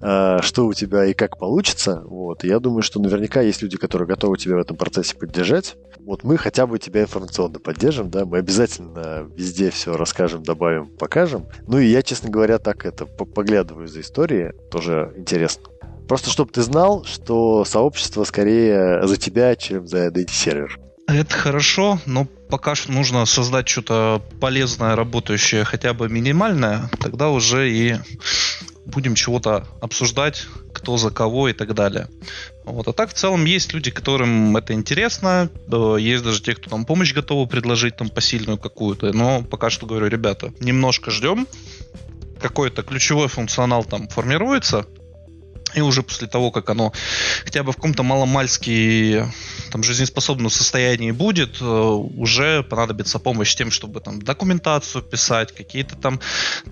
а, что у тебя и как получится. Вот. И я думаю, что наверняка есть люди, которые готовы тебя в этом процессе поддержать. Вот мы хотя бы тебя информационно поддержим, да, мы обязательно везде все расскажем, добавим, покажем. Ну и я, честно говоря, так это поглядываю за историей, тоже интересно. Просто чтобы ты знал, что сообщество скорее за тебя, чем за Identity сервер. Это хорошо, но пока что нужно создать что-то полезное, работающее, хотя бы минимальное, тогда уже и будем чего-то обсуждать, кто за кого и так далее. Вот. А так в целом есть люди, которым это интересно, есть даже те, кто там помощь готовы предложить, там посильную какую-то, но пока что говорю, ребята, немножко ждем, какой-то ключевой функционал там формируется, и уже после того, как оно хотя бы в каком-то маломальски там, жизнеспособном состоянии будет, э, уже понадобится помощь тем, чтобы там документацию писать, какие-то там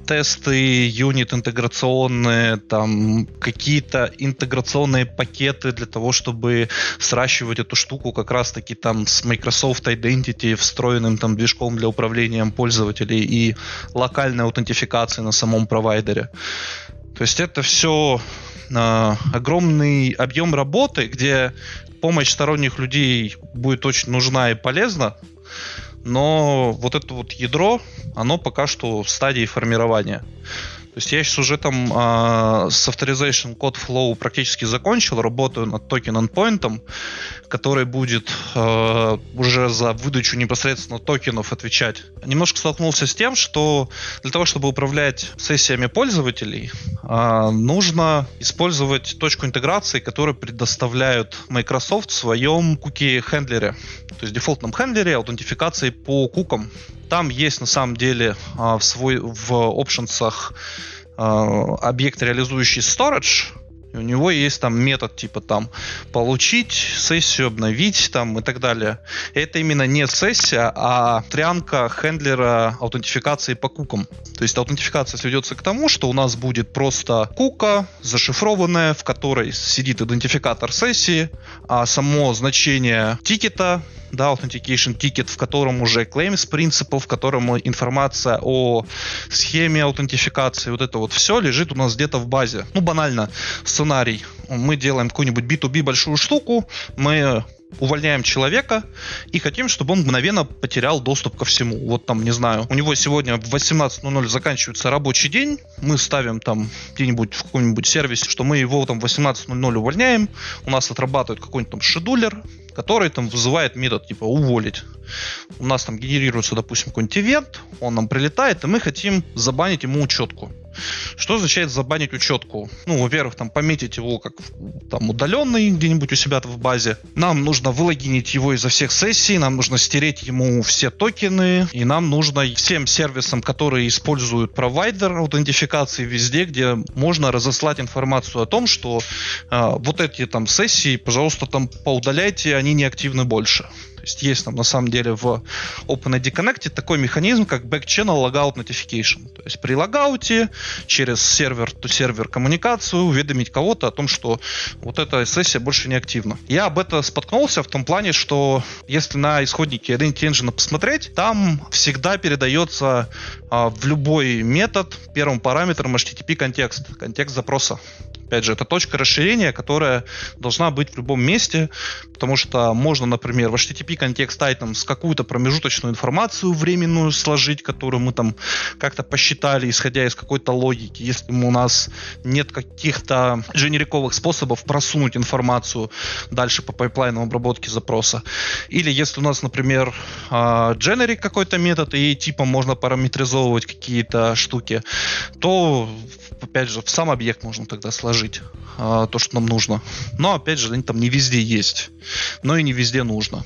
тесты, юнит интеграционные, там какие-то интеграционные пакеты для того, чтобы сращивать эту штуку как раз-таки там с Microsoft Identity, встроенным там движком для управления пользователей и локальной аутентификации на самом провайдере. То есть это все э, огромный объем работы, где помощь сторонних людей будет очень нужна и полезна, но вот это вот ядро, оно пока что в стадии формирования. То есть я сейчас уже там э, с Authorization Code Flow практически закончил, работаю над token endpoint, который будет э, уже за выдачу непосредственно токенов отвечать. Немножко столкнулся с тем, что для того, чтобы управлять сессиями пользователей, э, нужно использовать точку интеграции, которую предоставляют Microsoft в своем cookie handler е. То есть дефолтном хендлере аутентификации по кукам. Там есть на самом деле в свой в опшенсах объект, реализующий storage, у него есть там метод типа там получить сессию, обновить там и так далее. Это именно не сессия, а трянка хендлера аутентификации по кукам. То есть аутентификация сведется к тому, что у нас будет просто кука зашифрованная, в которой сидит идентификатор сессии, а само значение тикета да, authentication ticket, в котором уже claims principle, в котором информация о схеме аутентификации, вот это вот все лежит у нас где-то в базе. Ну, банально, сценарий. Мы делаем какую-нибудь B2B большую штуку, мы увольняем человека и хотим, чтобы он мгновенно потерял доступ ко всему. Вот там, не знаю, у него сегодня в 18.00 заканчивается рабочий день, мы ставим там где-нибудь в каком-нибудь сервисе, что мы его там в 18.00 увольняем, у нас отрабатывает какой-нибудь там шедулер, который там вызывает метод типа уволить. У нас там генерируется, допустим, какой-нибудь ивент, он нам прилетает, и мы хотим забанить ему учетку. Что означает забанить учетку? Ну, во-первых, там пометить его как там удаленный где-нибудь у себя в базе. Нам нужно вылогинить его изо всех сессий, нам нужно стереть ему все токены, и нам нужно всем сервисам, которые используют провайдер аутентификации везде, где можно разослать информацию о том, что э, вот эти там сессии, пожалуйста, там поудаляйте, они не активны больше есть есть там на самом деле в OpenID Connect такой механизм, как Back-Channel Logout Notification. То есть при логауте через сервер-то-сервер коммуникацию уведомить кого-то о том, что вот эта сессия больше не активна. Я об этом споткнулся в том плане, что если на исходнике Identity Engine посмотреть, там всегда передается а, в любой метод первым параметром HTTP контекст, контекст запроса. Опять же, это точка расширения, которая должна быть в любом месте, потому что можно, например, в HTTP контекст items какую-то промежуточную информацию временную сложить, которую мы там как-то посчитали, исходя из какой-то логики. Если у нас нет каких-то дженериковых способов просунуть информацию дальше по пайплайну обработки запроса. Или если у нас, например, generic а, какой-то метод, и типа можно параметризовывать какие-то штуки, то опять же, в сам объект можно тогда сложить а, то, что нам нужно. Но, опять же, они там не везде есть. Но и не везде нужно.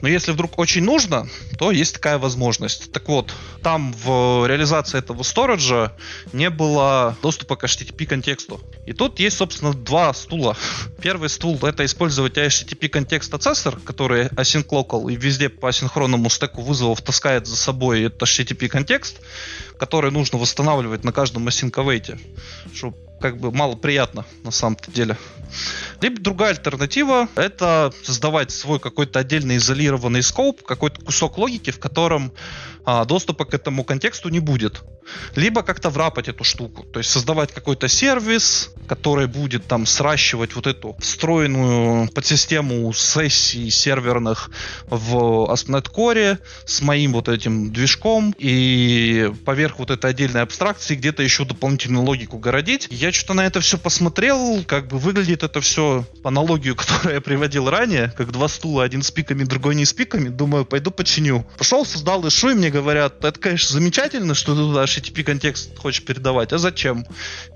Но если вдруг очень нужно, то есть такая возможность. Так вот, там в реализации этого сториджа не было доступа к HTTP контексту. И тут есть, собственно, два стула. Первый стул — это использовать HTTP контекст процессор, который async local и везде по асинхронному стеку вызовов таскает за собой этот HTTP контекст, который нужно восстанавливать на каждом async чтобы как бы мало приятно на самом-то деле. Либо другая альтернатива — это создавать свой какой-то отдельный изолированный скоп, какой-то кусок логики, в котором а, доступа к этому контексту не будет. Либо как-то врапать эту штуку, то есть создавать какой-то сервис, который будет там сращивать вот эту встроенную подсистему сессий серверных в ASP.NET Core с моим вот этим движком и поверх вот этой отдельной абстракции где-то еще дополнительную логику городить. Я что-то на это все посмотрел, как бы выглядит это все по аналогию, <laughs> которую я приводил ранее, как два стула, один с пиками, другой не с пиками. Думаю, пойду починю. Пошел, создал ишу, и мне говорят, это, конечно, замечательно, что ты туда HTTP контекст хочешь передавать, а зачем?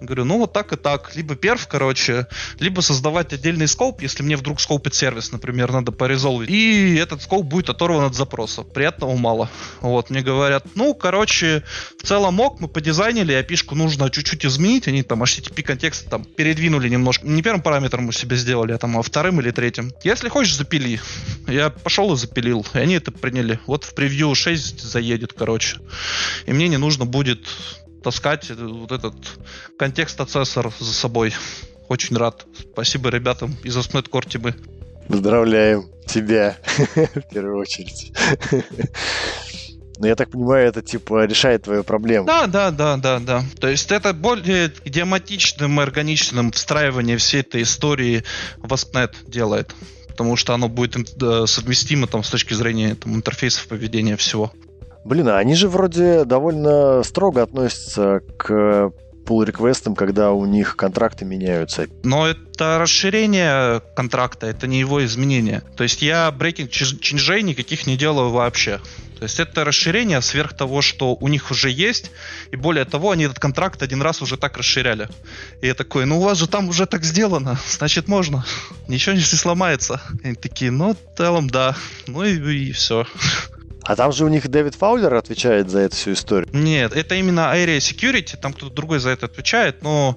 Говорю, ну вот так и так. Либо перф, короче, либо создавать отдельный скоп, если мне вдруг скопить сервис, например, надо порезолвить. И этот скоп будет оторван от запроса. Приятного мало. Вот, мне говорят, ну, короче, в целом мог, мы подизайнили, api нужно чуть-чуть изменить, они там HTTP контекст там передвинули немножко. Не первым параметром мы себе сделали, а там а вторым или третьим. Если хочешь, запили. Я пошел и запилил. И они это приняли. Вот в превью 6 заедет, короче. И мне не нужно будет таскать вот этот контекст процессор за собой. Очень рад. Спасибо ребятам из Osnet Core. Поздравляем тебя <laughs> в первую очередь. <laughs> Но я так понимаю, это типа решает твою проблему. Да, да, да, да, да. То есть это более идиоматичным и органичным встраивание всей этой истории в ASP.NET делает. Потому что оно будет совместимо там, с точки зрения там, интерфейсов поведения всего. Блин, а они же вроде довольно строго относятся к pull реквестам когда у них контракты меняются. Но это расширение контракта, это не его изменение. То есть я брейкинг чинжей никаких не делаю вообще. То есть это расширение сверх того, что у них уже есть, и более того, они этот контракт один раз уже так расширяли. И я такой, ну у вас же там уже так сделано, значит можно, <laughs> ничего не сломается. И они такие, ну в целом да, ну и, и все. А там же у них Дэвид Фаулер отвечает за эту всю историю. Нет, это именно Area Security, там кто-то другой за это отвечает, но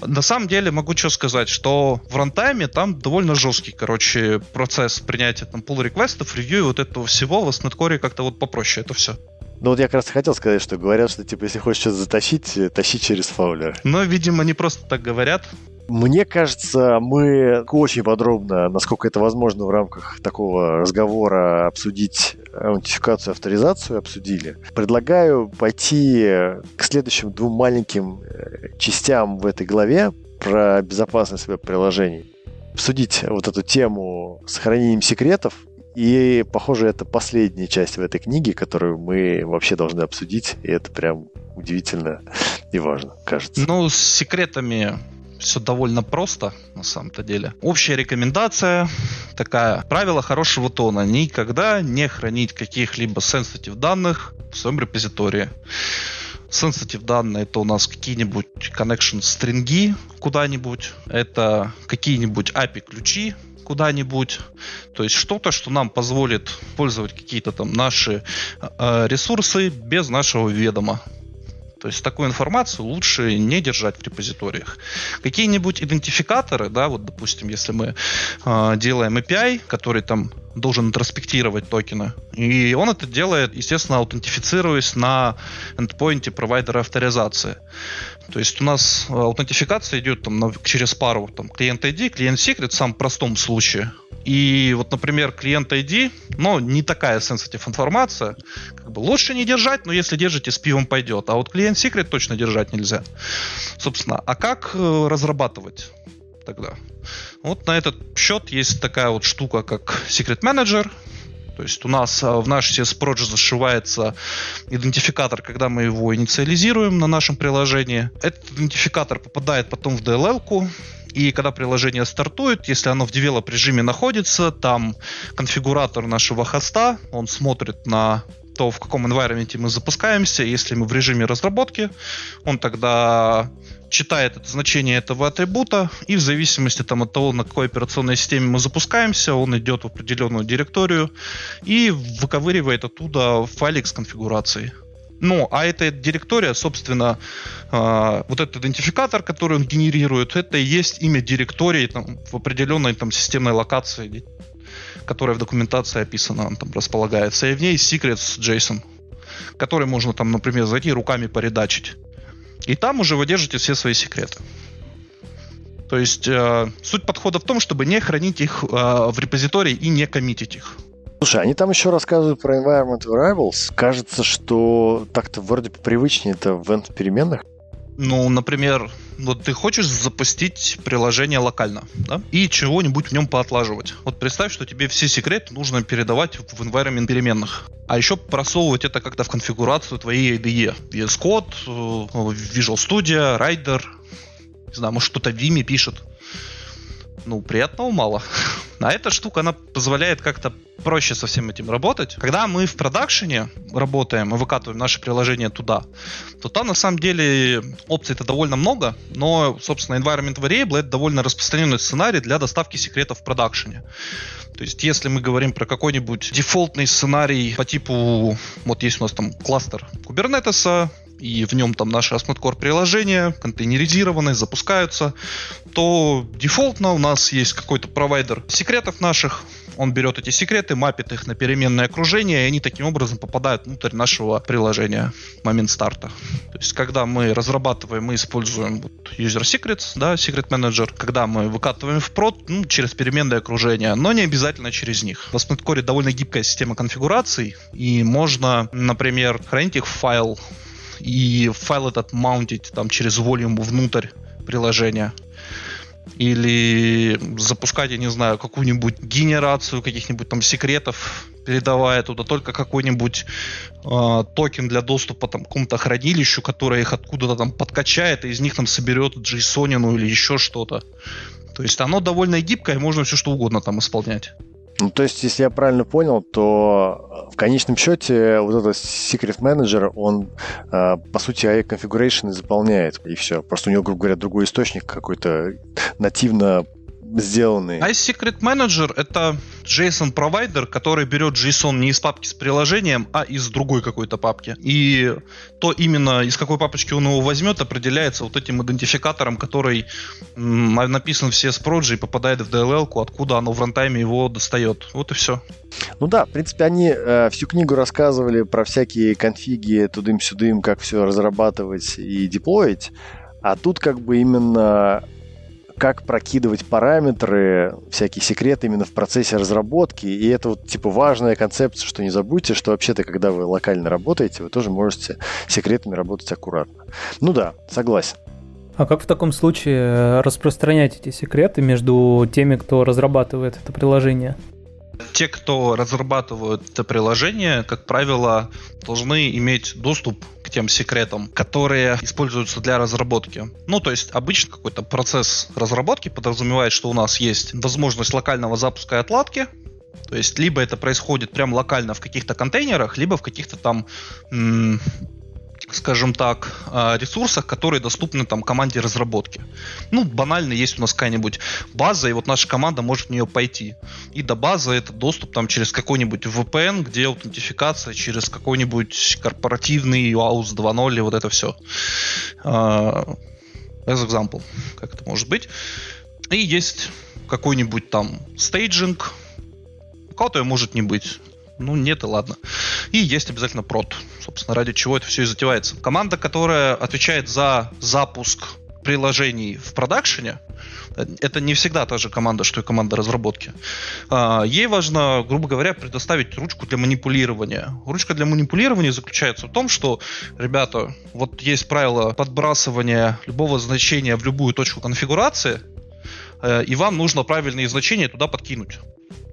на самом деле могу что сказать, что в рантайме там довольно жесткий, короче, процесс принятия там pull реквестов ревью и вот этого всего, в Снеткоре как-то вот попроще это все. Ну вот я как раз хотел сказать, что говорят, что типа если хочешь что-то затащить, тащи через фаулер. Но, видимо, не просто так говорят. Мне кажется, мы очень подробно, насколько это возможно в рамках такого разговора, обсудить аутентификацию и авторизацию, обсудили. Предлагаю пойти к следующим двум маленьким э, частям в этой главе про безопасность веб-приложений. Обсудить вот эту тему сохранением секретов и, похоже, это последняя часть в этой книге, которую мы вообще должны обсудить. И это прям удивительно и важно, кажется. Ну, с секретами все довольно просто, на самом-то деле. Общая рекомендация такая. Правило хорошего тона. Никогда не хранить каких-либо sensitive данных в своем репозитории. sensitive данные, это у нас какие-нибудь connection стринги куда-нибудь, это какие-нибудь API ключи, куда-нибудь. То есть что-то, что нам позволит пользовать какие-то там наши э, ресурсы без нашего ведома. То есть такую информацию лучше не держать в репозиториях. Какие-нибудь идентификаторы, да, вот, допустим, если мы э, делаем API, который там должен интроспектировать токены, и он это делает, естественно, аутентифицируясь на эндпоинте провайдера авторизации. То есть у нас аутентификация идет там, на, через пару там, клиент ID, клиент secret в самом простом случае. И вот, например, клиент ID, но не такая sensitive информация, как бы лучше не держать, но если держите, с пивом пойдет. А вот клиент secret точно держать нельзя. Собственно, а как э, разрабатывать тогда? Вот на этот счет есть такая вот штука, как Secret Manager. То есть у нас э, в наш CS Project зашивается идентификатор, когда мы его инициализируем на нашем приложении. Этот идентификатор попадает потом в DLL-ку, и когда приложение стартует, если оно в девелоп режиме находится, там конфигуратор нашего хоста, он смотрит на то, в каком environment мы запускаемся. Если мы в режиме разработки, он тогда читает это значение этого атрибута, и в зависимости там, от того, на какой операционной системе мы запускаемся, он идет в определенную директорию и выковыривает оттуда файлик с конфигурацией. Ну, а эта директория, собственно, э, вот этот идентификатор, который он генерирует, это и есть имя директории там, в определенной там, системной локации, которая в документации описана, он там располагается. И в ней secrets JSON, который можно там, например, зайти руками поредачить. И там уже вы держите все свои секреты. То есть э, суть подхода в том, чтобы не хранить их э, в репозитории и не коммитить их. Слушай, они там еще рассказывают про environment variables. Кажется, что так-то вроде привычнее это в end переменных. Ну, например, вот ты хочешь запустить приложение локально, да, и чего-нибудь в нем поотлаживать. Вот представь, что тебе все секреты нужно передавать в environment переменных. А еще просовывать это как-то в конфигурацию твоей IDE. VS Code, э, Visual Studio, Rider, не знаю, может кто-то в Vime пишет. Ну, приятного мало. <laughs> А эта штука, она позволяет как-то проще со всем этим работать. Когда мы в продакшене работаем и выкатываем наше приложение туда, то там на самом деле опций-то довольно много, но, собственно, environment variable это довольно распространенный сценарий для доставки секретов в продакшене. То есть, если мы говорим про какой-нибудь дефолтный сценарий по типу, вот есть у нас там кластер Kubernetes, и в нем там наши ASP.NET Core приложения контейнеризированы, запускаются, то дефолтно у нас есть какой-то провайдер секретов наших, он берет эти секреты, мапит их на переменное окружение, и они таким образом попадают внутрь нашего приложения в момент старта. То есть, когда мы разрабатываем, мы используем вот user secrets, да, secret manager, когда мы выкатываем в прод, ну, через переменное окружение, но не обязательно через них. В ASP.NET Core довольно гибкая система конфигураций, и можно, например, хранить их в файл и файл этот маунтить там через volume внутрь приложения. Или запускать, я не знаю, какую-нибудь генерацию каких-нибудь там секретов, передавая туда только какой-нибудь э, токен для доступа там, к какому-то хранилищу, которое их откуда-то там подкачает, и из них там соберет JSON или еще что-то. То есть оно довольно гибкое, можно все что угодно там исполнять. Ну, то есть, если я правильно понял, то в конечном счете вот этот Secret Manager, он, э, по сути, AI Configuration заполняет, и все. Просто у него, грубо говоря, другой источник какой-то <laughs> нативно сделанные. iSecret Manager — это JSON-провайдер, который берет JSON не из папки с приложением, а из другой какой-то папки. И то именно из какой папочки он его возьмет, определяется вот этим идентификатором, который написан в CS Project и попадает в DLL, откуда оно в рантайме его достает. Вот и все. Ну да, в принципе, они э, всю книгу рассказывали про всякие конфиги тудым-сюдым, как все разрабатывать и деплоить. А тут как бы именно как прокидывать параметры, всякие секреты именно в процессе разработки. И это вот типа важная концепция, что не забудьте, что вообще-то, когда вы локально работаете, вы тоже можете секретами работать аккуратно. Ну да, согласен. А как в таком случае распространять эти секреты между теми, кто разрабатывает это приложение? Те, кто разрабатывают это приложение, как правило, должны иметь доступ тем секретам, которые используются для разработки. Ну, то есть обычно какой-то процесс разработки подразумевает, что у нас есть возможность локального запуска и отладки, то есть либо это происходит прям локально в каких-то контейнерах, либо в каких-то там скажем так, а, ресурсах, которые доступны там команде разработки. Ну, банально, есть у нас какая-нибудь база, и вот наша команда может в нее пойти. И до базы это доступ там через какой-нибудь VPN, где аутентификация через какой-нибудь корпоративный AUS 2.0 и вот это все. Uh, as example, как это может быть. И есть какой-нибудь там стейджинг, у кого-то может не быть. Ну, нет и ладно. И есть обязательно прод. Собственно, ради чего это все и затевается. Команда, которая отвечает за запуск приложений в продакшене, это не всегда та же команда, что и команда разработки. А, ей важно, грубо говоря, предоставить ручку для манипулирования. Ручка для манипулирования заключается в том, что, ребята, вот есть правило подбрасывания любого значения в любую точку конфигурации, э, и вам нужно правильные значения туда подкинуть.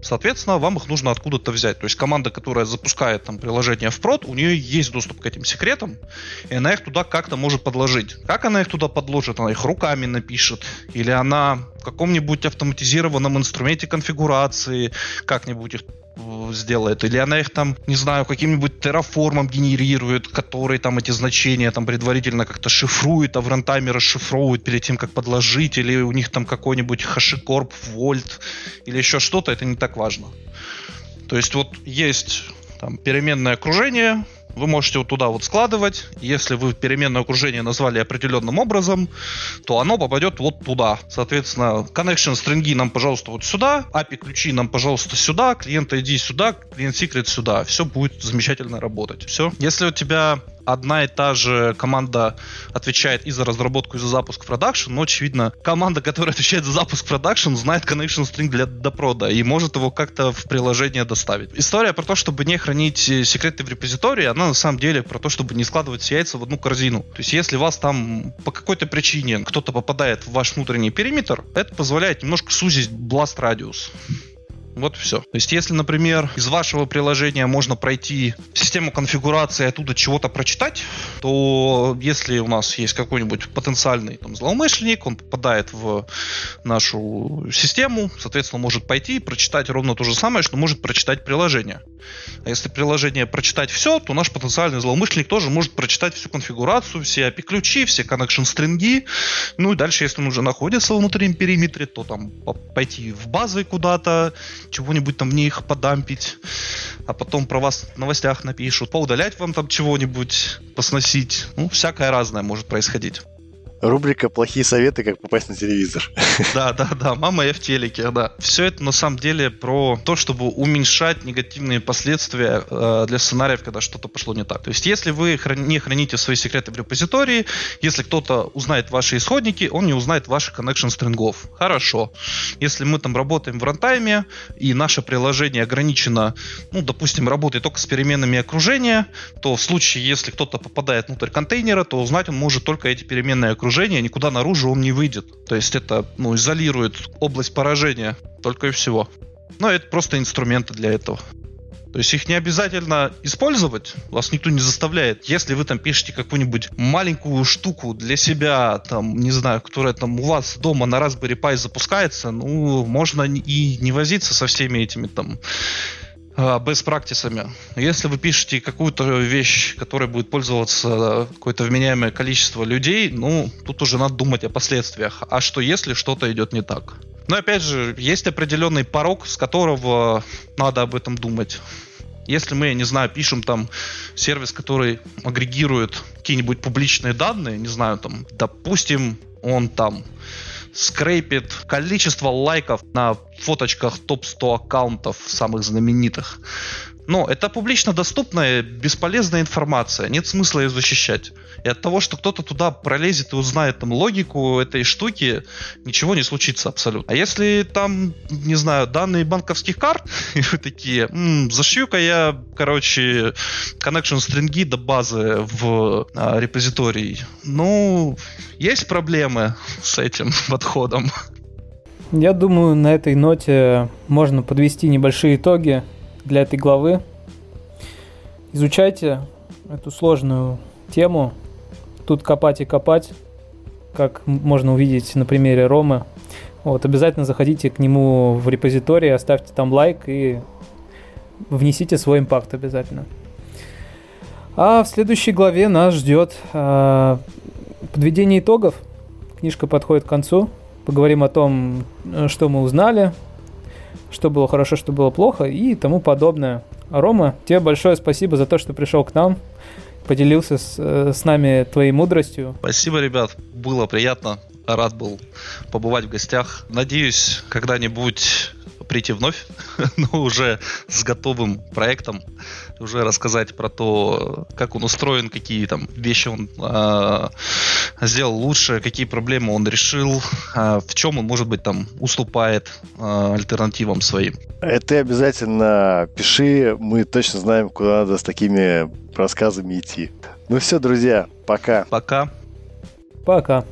Соответственно, вам их нужно откуда-то взять. То есть команда, которая запускает там приложение в прод, у нее есть доступ к этим секретам, и она их туда как-то может подложить. Как она их туда подложит? Она их руками напишет, или она в каком-нибудь автоматизированном инструменте конфигурации как-нибудь их сделает, или она их там, не знаю, каким-нибудь терраформом генерирует, который там эти значения там предварительно как-то шифрует, а в рантайме расшифровывает перед тем, как подложить, или у них там какой-нибудь хашикорп, вольт, или еще что-то, это не так важно. То есть вот есть там переменное окружение, вы можете вот туда вот складывать. Если вы переменное окружение назвали определенным образом, то оно попадет вот туда. Соответственно, connection string нам, пожалуйста, вот сюда, API ключи нам, пожалуйста, сюда, клиент ID сюда, клиент secret сюда. Все будет замечательно работать. Все. Если у тебя одна и та же команда отвечает и за разработку, и за запуск в продакшн, но, очевидно, команда, которая отвечает за запуск в продакшн, знает connection string для допрода и может его как-то в приложение доставить. История про то, чтобы не хранить э, секреты в репозитории, она на самом деле про то, чтобы не складывать яйца в одну корзину. То есть, если вас там по какой-то причине кто-то попадает в ваш внутренний периметр, это позволяет немножко сузить blast радиус. Вот все. То есть, если, например, из вашего приложения можно пройти систему конфигурации и оттуда чего-то прочитать, то если у нас есть какой-нибудь потенциальный там, злоумышленник, он попадает в нашу систему, соответственно, может пойти и прочитать ровно то же самое, что может прочитать приложение. А если приложение прочитать все, то наш потенциальный злоумышленник тоже может прочитать всю конфигурацию, все API-ключи, все connection стринги. Ну и дальше, если он уже находится в внутреннем периметре, то там пойти в базы куда-то, чего-нибудь там в них подампить, а потом про вас в новостях напишут, поудалять вам там чего-нибудь, посносить. Ну, всякое разное может происходить. Рубрика «Плохие советы, как попасть на телевизор». <laughs> Да, да, да, мама я в телеке, да. Все это на самом деле про то, чтобы уменьшать негативные последствия э, для сценариев, когда что-то пошло не так. То есть, если вы храни, не храните свои секреты в репозитории, если кто-то узнает ваши исходники, он не узнает ваших connection стрингов. Хорошо. Если мы там работаем в рантайме, и наше приложение ограничено, ну, допустим, работает только с переменными окружения, то в случае, если кто-то попадает внутрь контейнера, то узнать он может только эти переменные окружения окружения, никуда наружу он не выйдет. То есть это ну, изолирует область поражения только и всего. Но это просто инструменты для этого. То есть их не обязательно использовать, вас никто не заставляет. Если вы там пишете какую-нибудь маленькую штуку для себя, там, не знаю, которая там у вас дома на Raspberry Pi запускается, ну, можно и не возиться со всеми этими там без практисами. Если вы пишете какую-то вещь, которая будет пользоваться какое-то вменяемое количество людей, ну, тут уже надо думать о последствиях. А что если что-то идет не так? Но опять же, есть определенный порог, с которого надо об этом думать. Если мы, не знаю, пишем там сервис, который агрегирует какие-нибудь публичные данные, не знаю, там, допустим, он там скрейпит количество лайков на фоточках топ-100 аккаунтов самых знаменитых. Но это публично доступная, бесполезная информация. Нет смысла ее защищать. И от того, что кто-то туда пролезет и узнает там логику этой штуки, ничего не случится абсолютно. А если там, не знаю, данные банковских карт, <laughs> и вы такие, м-м, зашью-ка я, короче, connection стринги до базы в а, репозиторий. Ну, есть проблемы с этим <laughs> подходом. Я думаю, на этой ноте можно подвести небольшие итоги для этой главы. Изучайте эту сложную тему. Тут копать и копать, как можно увидеть на примере Ромы. Вот, обязательно заходите к нему в репозиторий, оставьте там лайк и внесите свой импакт обязательно. А в следующей главе нас ждет э, подведение итогов. Книжка подходит к концу. Поговорим о том, что мы узнали, что было хорошо, что было плохо и тому подобное. Рома, тебе большое спасибо за то, что пришел к нам, поделился с, э, с нами твоей мудростью. Спасибо, ребят, было приятно. Рад был побывать в гостях. Надеюсь, когда-нибудь прийти вновь, <laughs> но уже с готовым проектом, уже рассказать про то, как он устроен, какие там вещи он э, сделал лучше, какие проблемы он решил, э, в чем он, может быть, там уступает э, альтернативам своим. Это обязательно пиши, мы точно знаем, куда надо с такими рассказами идти. Ну все, друзья, пока. Пока. Пока.